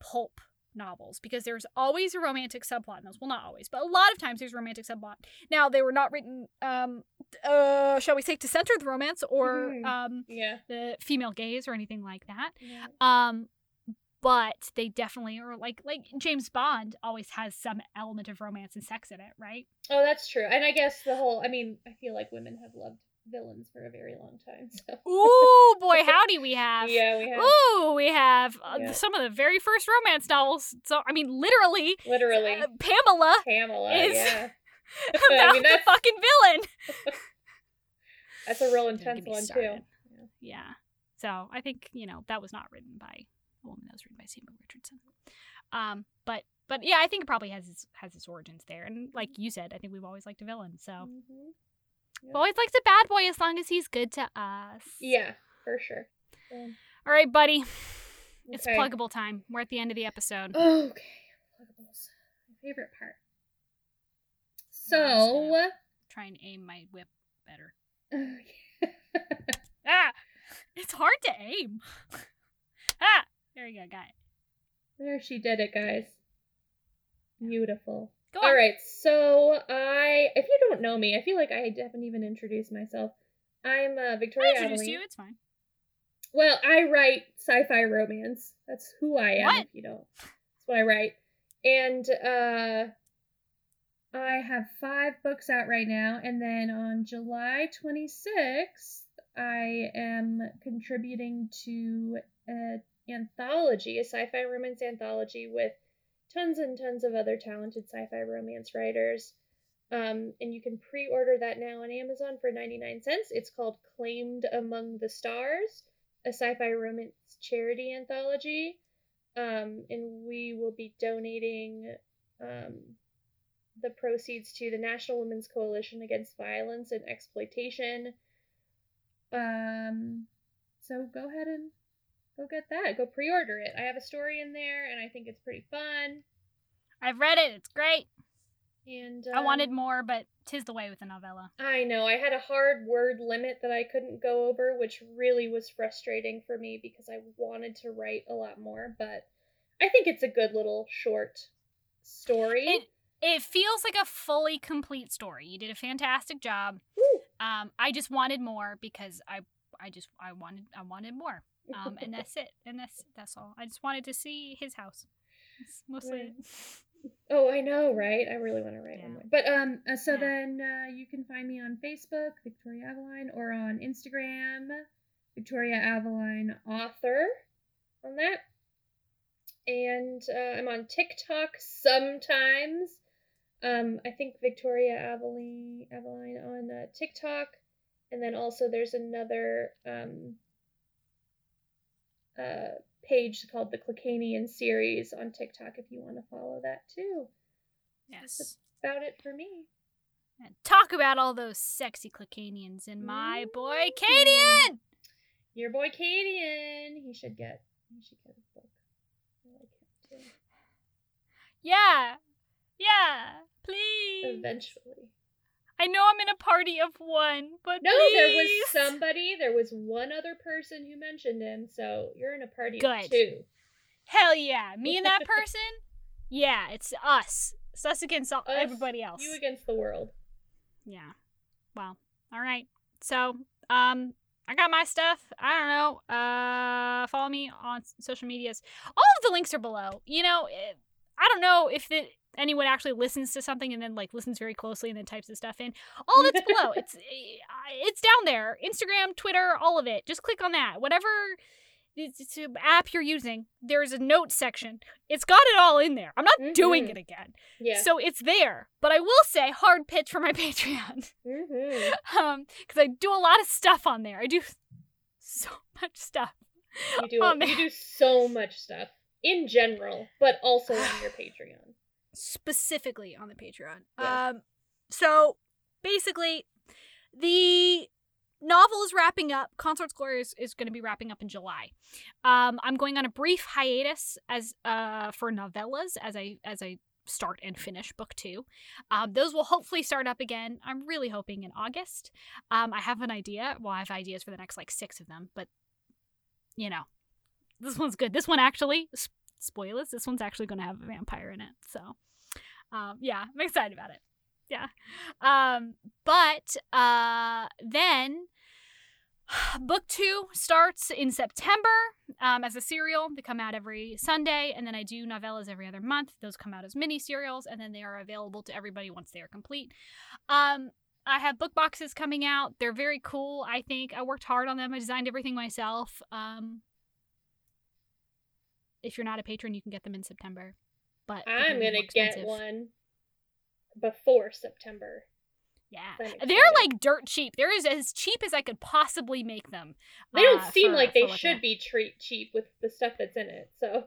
pulp novels because there's always a romantic subplot in those. Well, not always, but a lot of times there's a romantic subplot. Now they were not written, um, uh, shall we say, to center the romance or Mhm. um yeah. the female gaze or anything like that yeah. um but they definitely are like like james bond always has some element of romance and sex in it right Oh, that's true. And I guess the whole I mean I feel like women have loved villains for a very long time. [LAUGHS] So ooh boy [LAUGHS] howdy we have yeah, we have Ooh, we have uh, Yeah. some of the very first romance novels. So, I mean, literally, literally uh, Pamela Pamela. is- yeah, [LAUGHS] about mean, the fucking villain. that's a real intense one started. too. Yeah. So I think you know that was not written by a woman. That was written by Samuel Richardson. Um, but but yeah, I think it probably has its has its origins there. And like you said, I think we've always liked a villain. So Mhm. We've always liked a bad boy as long as he's good to us. Yeah, for sure. All right, buddy. It's pluggable time. We're at the end of the episode. Okay, pluggables. My favorite part. So, Try and aim my whip better. [LAUGHS] Ah, it's hard to aim. [LAUGHS] ah, there you go, got it. there she did it, guys. Beautiful. Go on. All right, so I, if you don't know me, I feel like I haven't even introduced myself. I'm uh, I Victoria introduced Aveline. you. It's fine. Well, I write sci-fi romance. That's who I am. What? If you don't, that's what I write. And uh, I have five books out right now, and then on July 26th, I am contributing to an anthology, a sci-fi romance anthology with tons and tons of other talented sci-fi romance writers. Um, and you can pre-order that now on Amazon for 99 cents. It's called Claimed Among the Stars a sci-fi romance charity anthology, um, and we will be donating um, the proceeds to the National Women's Coalition Against Violence and Exploitation. Um, so go ahead and go get that. Go pre-order it. I have a story in there, and I think it's pretty fun. I've read it. It's great. And I wanted um, more, but tis the way with a novella. I know. I had a hard word limit that I couldn't go over, which really was frustrating for me because I wanted to write a lot more, but I think it's a good little short story. It it feels like a fully complete story. You did a fantastic job. Um, I just wanted more because I I just I wanted I wanted more. Um, and that's it. And that's that's all. I just wanted to see his house. It's mostly Right. [LAUGHS] oh, I know, right? I really want to write Yeah. one more. But um, uh, so Yeah. then uh, you can find me on Facebook, Victoria Aveline, or on Instagram, Victoria Aveline Author, on that. And uh, I'm on TikTok sometimes. Um, I think Victoria Aveline, Aveline on uh, TikTok, and then also there's another um, uh, page called the Clecanian series on TikTok if you want to follow that too. Yes. That's about it for me. And talk about all those sexy Clecanians and my boy. Cadian. Your boy Cadian. He should get. He should get a book. I like him too. Yeah. Yeah. Please. Eventually. I know I'm in a party of one, but No, there was somebody. There was one other person who mentioned him. So you're in a party Good. of two. Hell yeah. Me and that [LAUGHS] person? yeah, it's us. It's us against all, Us, everybody else. You against the world. Yeah. Well, all right. So, um, I got my stuff. I don't know. Uh, follow me on social medias. All of the links are below. You know, eh, I don't know if it, anyone actually listens to something and then like listens very closely and then types the stuff in. All that's [LAUGHS] below. It's eh, it's down there. Instagram, Twitter, all of it. Just click on that. Whatever it's, it's app you're using, there's a note section. It's got it all in there. I'm not doing Mhm. it again. Yeah. So it's there. But I will say hard pitch for my [LAUGHS] Patreon. mm-hmm. [LAUGHS] um because i do a lot of stuff on there i do so much stuff You do. you do so much stuff in general, but also on your [SIGHS] Patreon. specifically on the patreon. Yeah. um so basically the novel is wrapping up. Consort's glory is, is going to be wrapping up in july. Um i'm going on a brief hiatus as uh for novellas as i as i start and finish book two. Um, those will hopefully start up again. I'm really hoping in august. Um, i have an idea. Well i have ideas for the next like six of them but you know this one's good. This one actually spoilers this one's actually going to have a vampire in it so um, yeah i'm excited about it. Yeah. Um, but uh, then [SIGHS] book two starts in september um, as a serial. They come out every sunday and then i do novellas every other month. Those come out as mini serials and then they are available to everybody once they are complete. Um, i have book boxes coming out. They're very cool i think. I worked hard on them. I designed everything myself. Um, if you're not a patron you can get them in september but I'm gonna get one before September. Yeah. They're like dirt cheap. They're as, as cheap as I could possibly make them. They don't uh, seem for- like they should be treat cheap with the stuff that's in it. So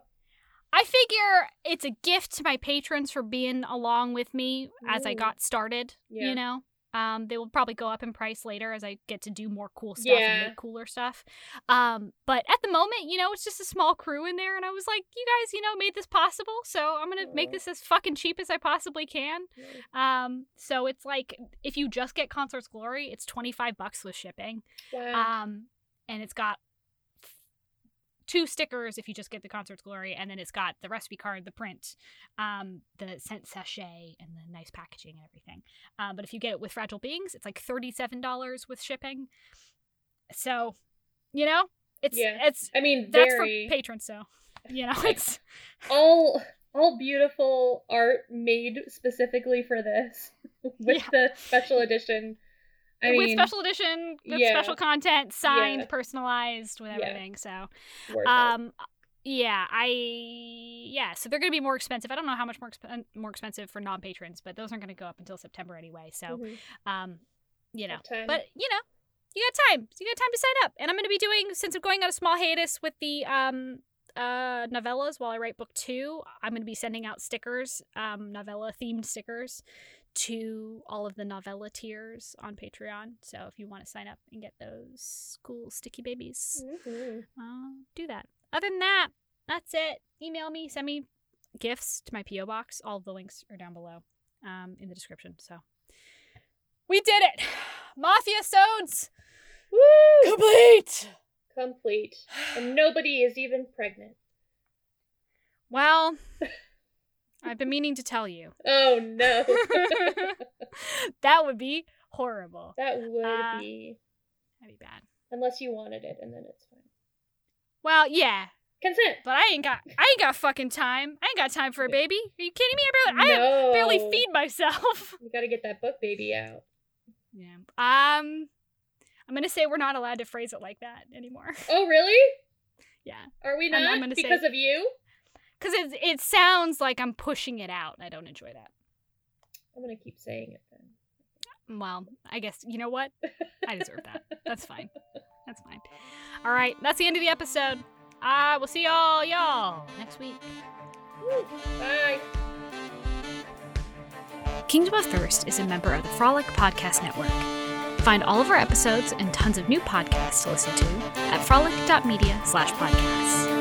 I figure it's a gift to my patrons for being along with me as I got started. Yeah. You know, um, they will probably go up in price later as I get to do more cool stuff Yeah. and make cooler stuff. Um, but at the moment, you know, it's just a small crew in there, and I was like, you guys, you know, made this possible, so I'm gonna make this as fucking cheap as I possibly can. Um, so it's like if you just get Consort's Glory, it's twenty five bucks with shipping. wow. Um, and it's got two stickers if you just get the Consort's Glory, and then it's got the recipe card, the print, um, the scent sachet, and the nice packaging and everything. Um, but if you get it with Fragile Beings, it's like thirty-seven dollars with shipping. So, you know, it's Yeah. it's I mean, that's very for patrons. So, you know, it's all all beautiful art made specifically for this [LAUGHS] with Yeah. the special edition. I with mean, special edition, with yeah. special content, signed, Yeah. personalized, with everything. So, worth it. um, yeah, I yeah. So they're gonna be more expensive. I don't know how much more exp- more expensive for non patrons, but those aren't gonna go up until September anyway. So, Mhm. um, you know, but you know, you got time. You got time to sign up. And I'm going to be doing since I'm going on a small hiatus with the um uh novellas while I write book 2, I'm going to be sending out stickers, um novella themed stickers to all of the novella tiers on Patreon. So if you want to sign up and get those cool sticky babies, Mhm. uh, do that. Other than that, that's it. Email me, send me gifts to my PO box. All of the links are down below um, in the description. So we did it, [SIGHS] Mafia Sodes Woo! complete. Complete. And nobody is even pregnant. Well, [LAUGHS] I've been meaning to tell you. [LAUGHS] Oh no. [LAUGHS] that would be horrible. that would Uh, be That'd be bad. unless you wanted it and then it's fine. Well, yeah, Consent. but I ain't got I ain't got fucking time. I ain't got time for a baby. Are you kidding me? I barely, I barely feed myself. [LAUGHS] You gotta get that book baby out. Yeah. Um, I'm gonna say we're not allowed to phrase it like that anymore. Oh really? Yeah, Are we I'm- not? I'm say- because of you? Because it it sounds like I'm pushing it out. I don't enjoy that. I'm gonna keep saying it then. Well, I guess you know what? I deserve that. That's [LAUGHS] fine. That's fine. All right, that's the end of the episode. I will see y'all, y'all next week. Woo. Bye. Kingdom of Thirst is a member of the Frolic Podcast Network. Find all of our episodes and tons of new podcasts to listen to at frolic.media slash podcasts.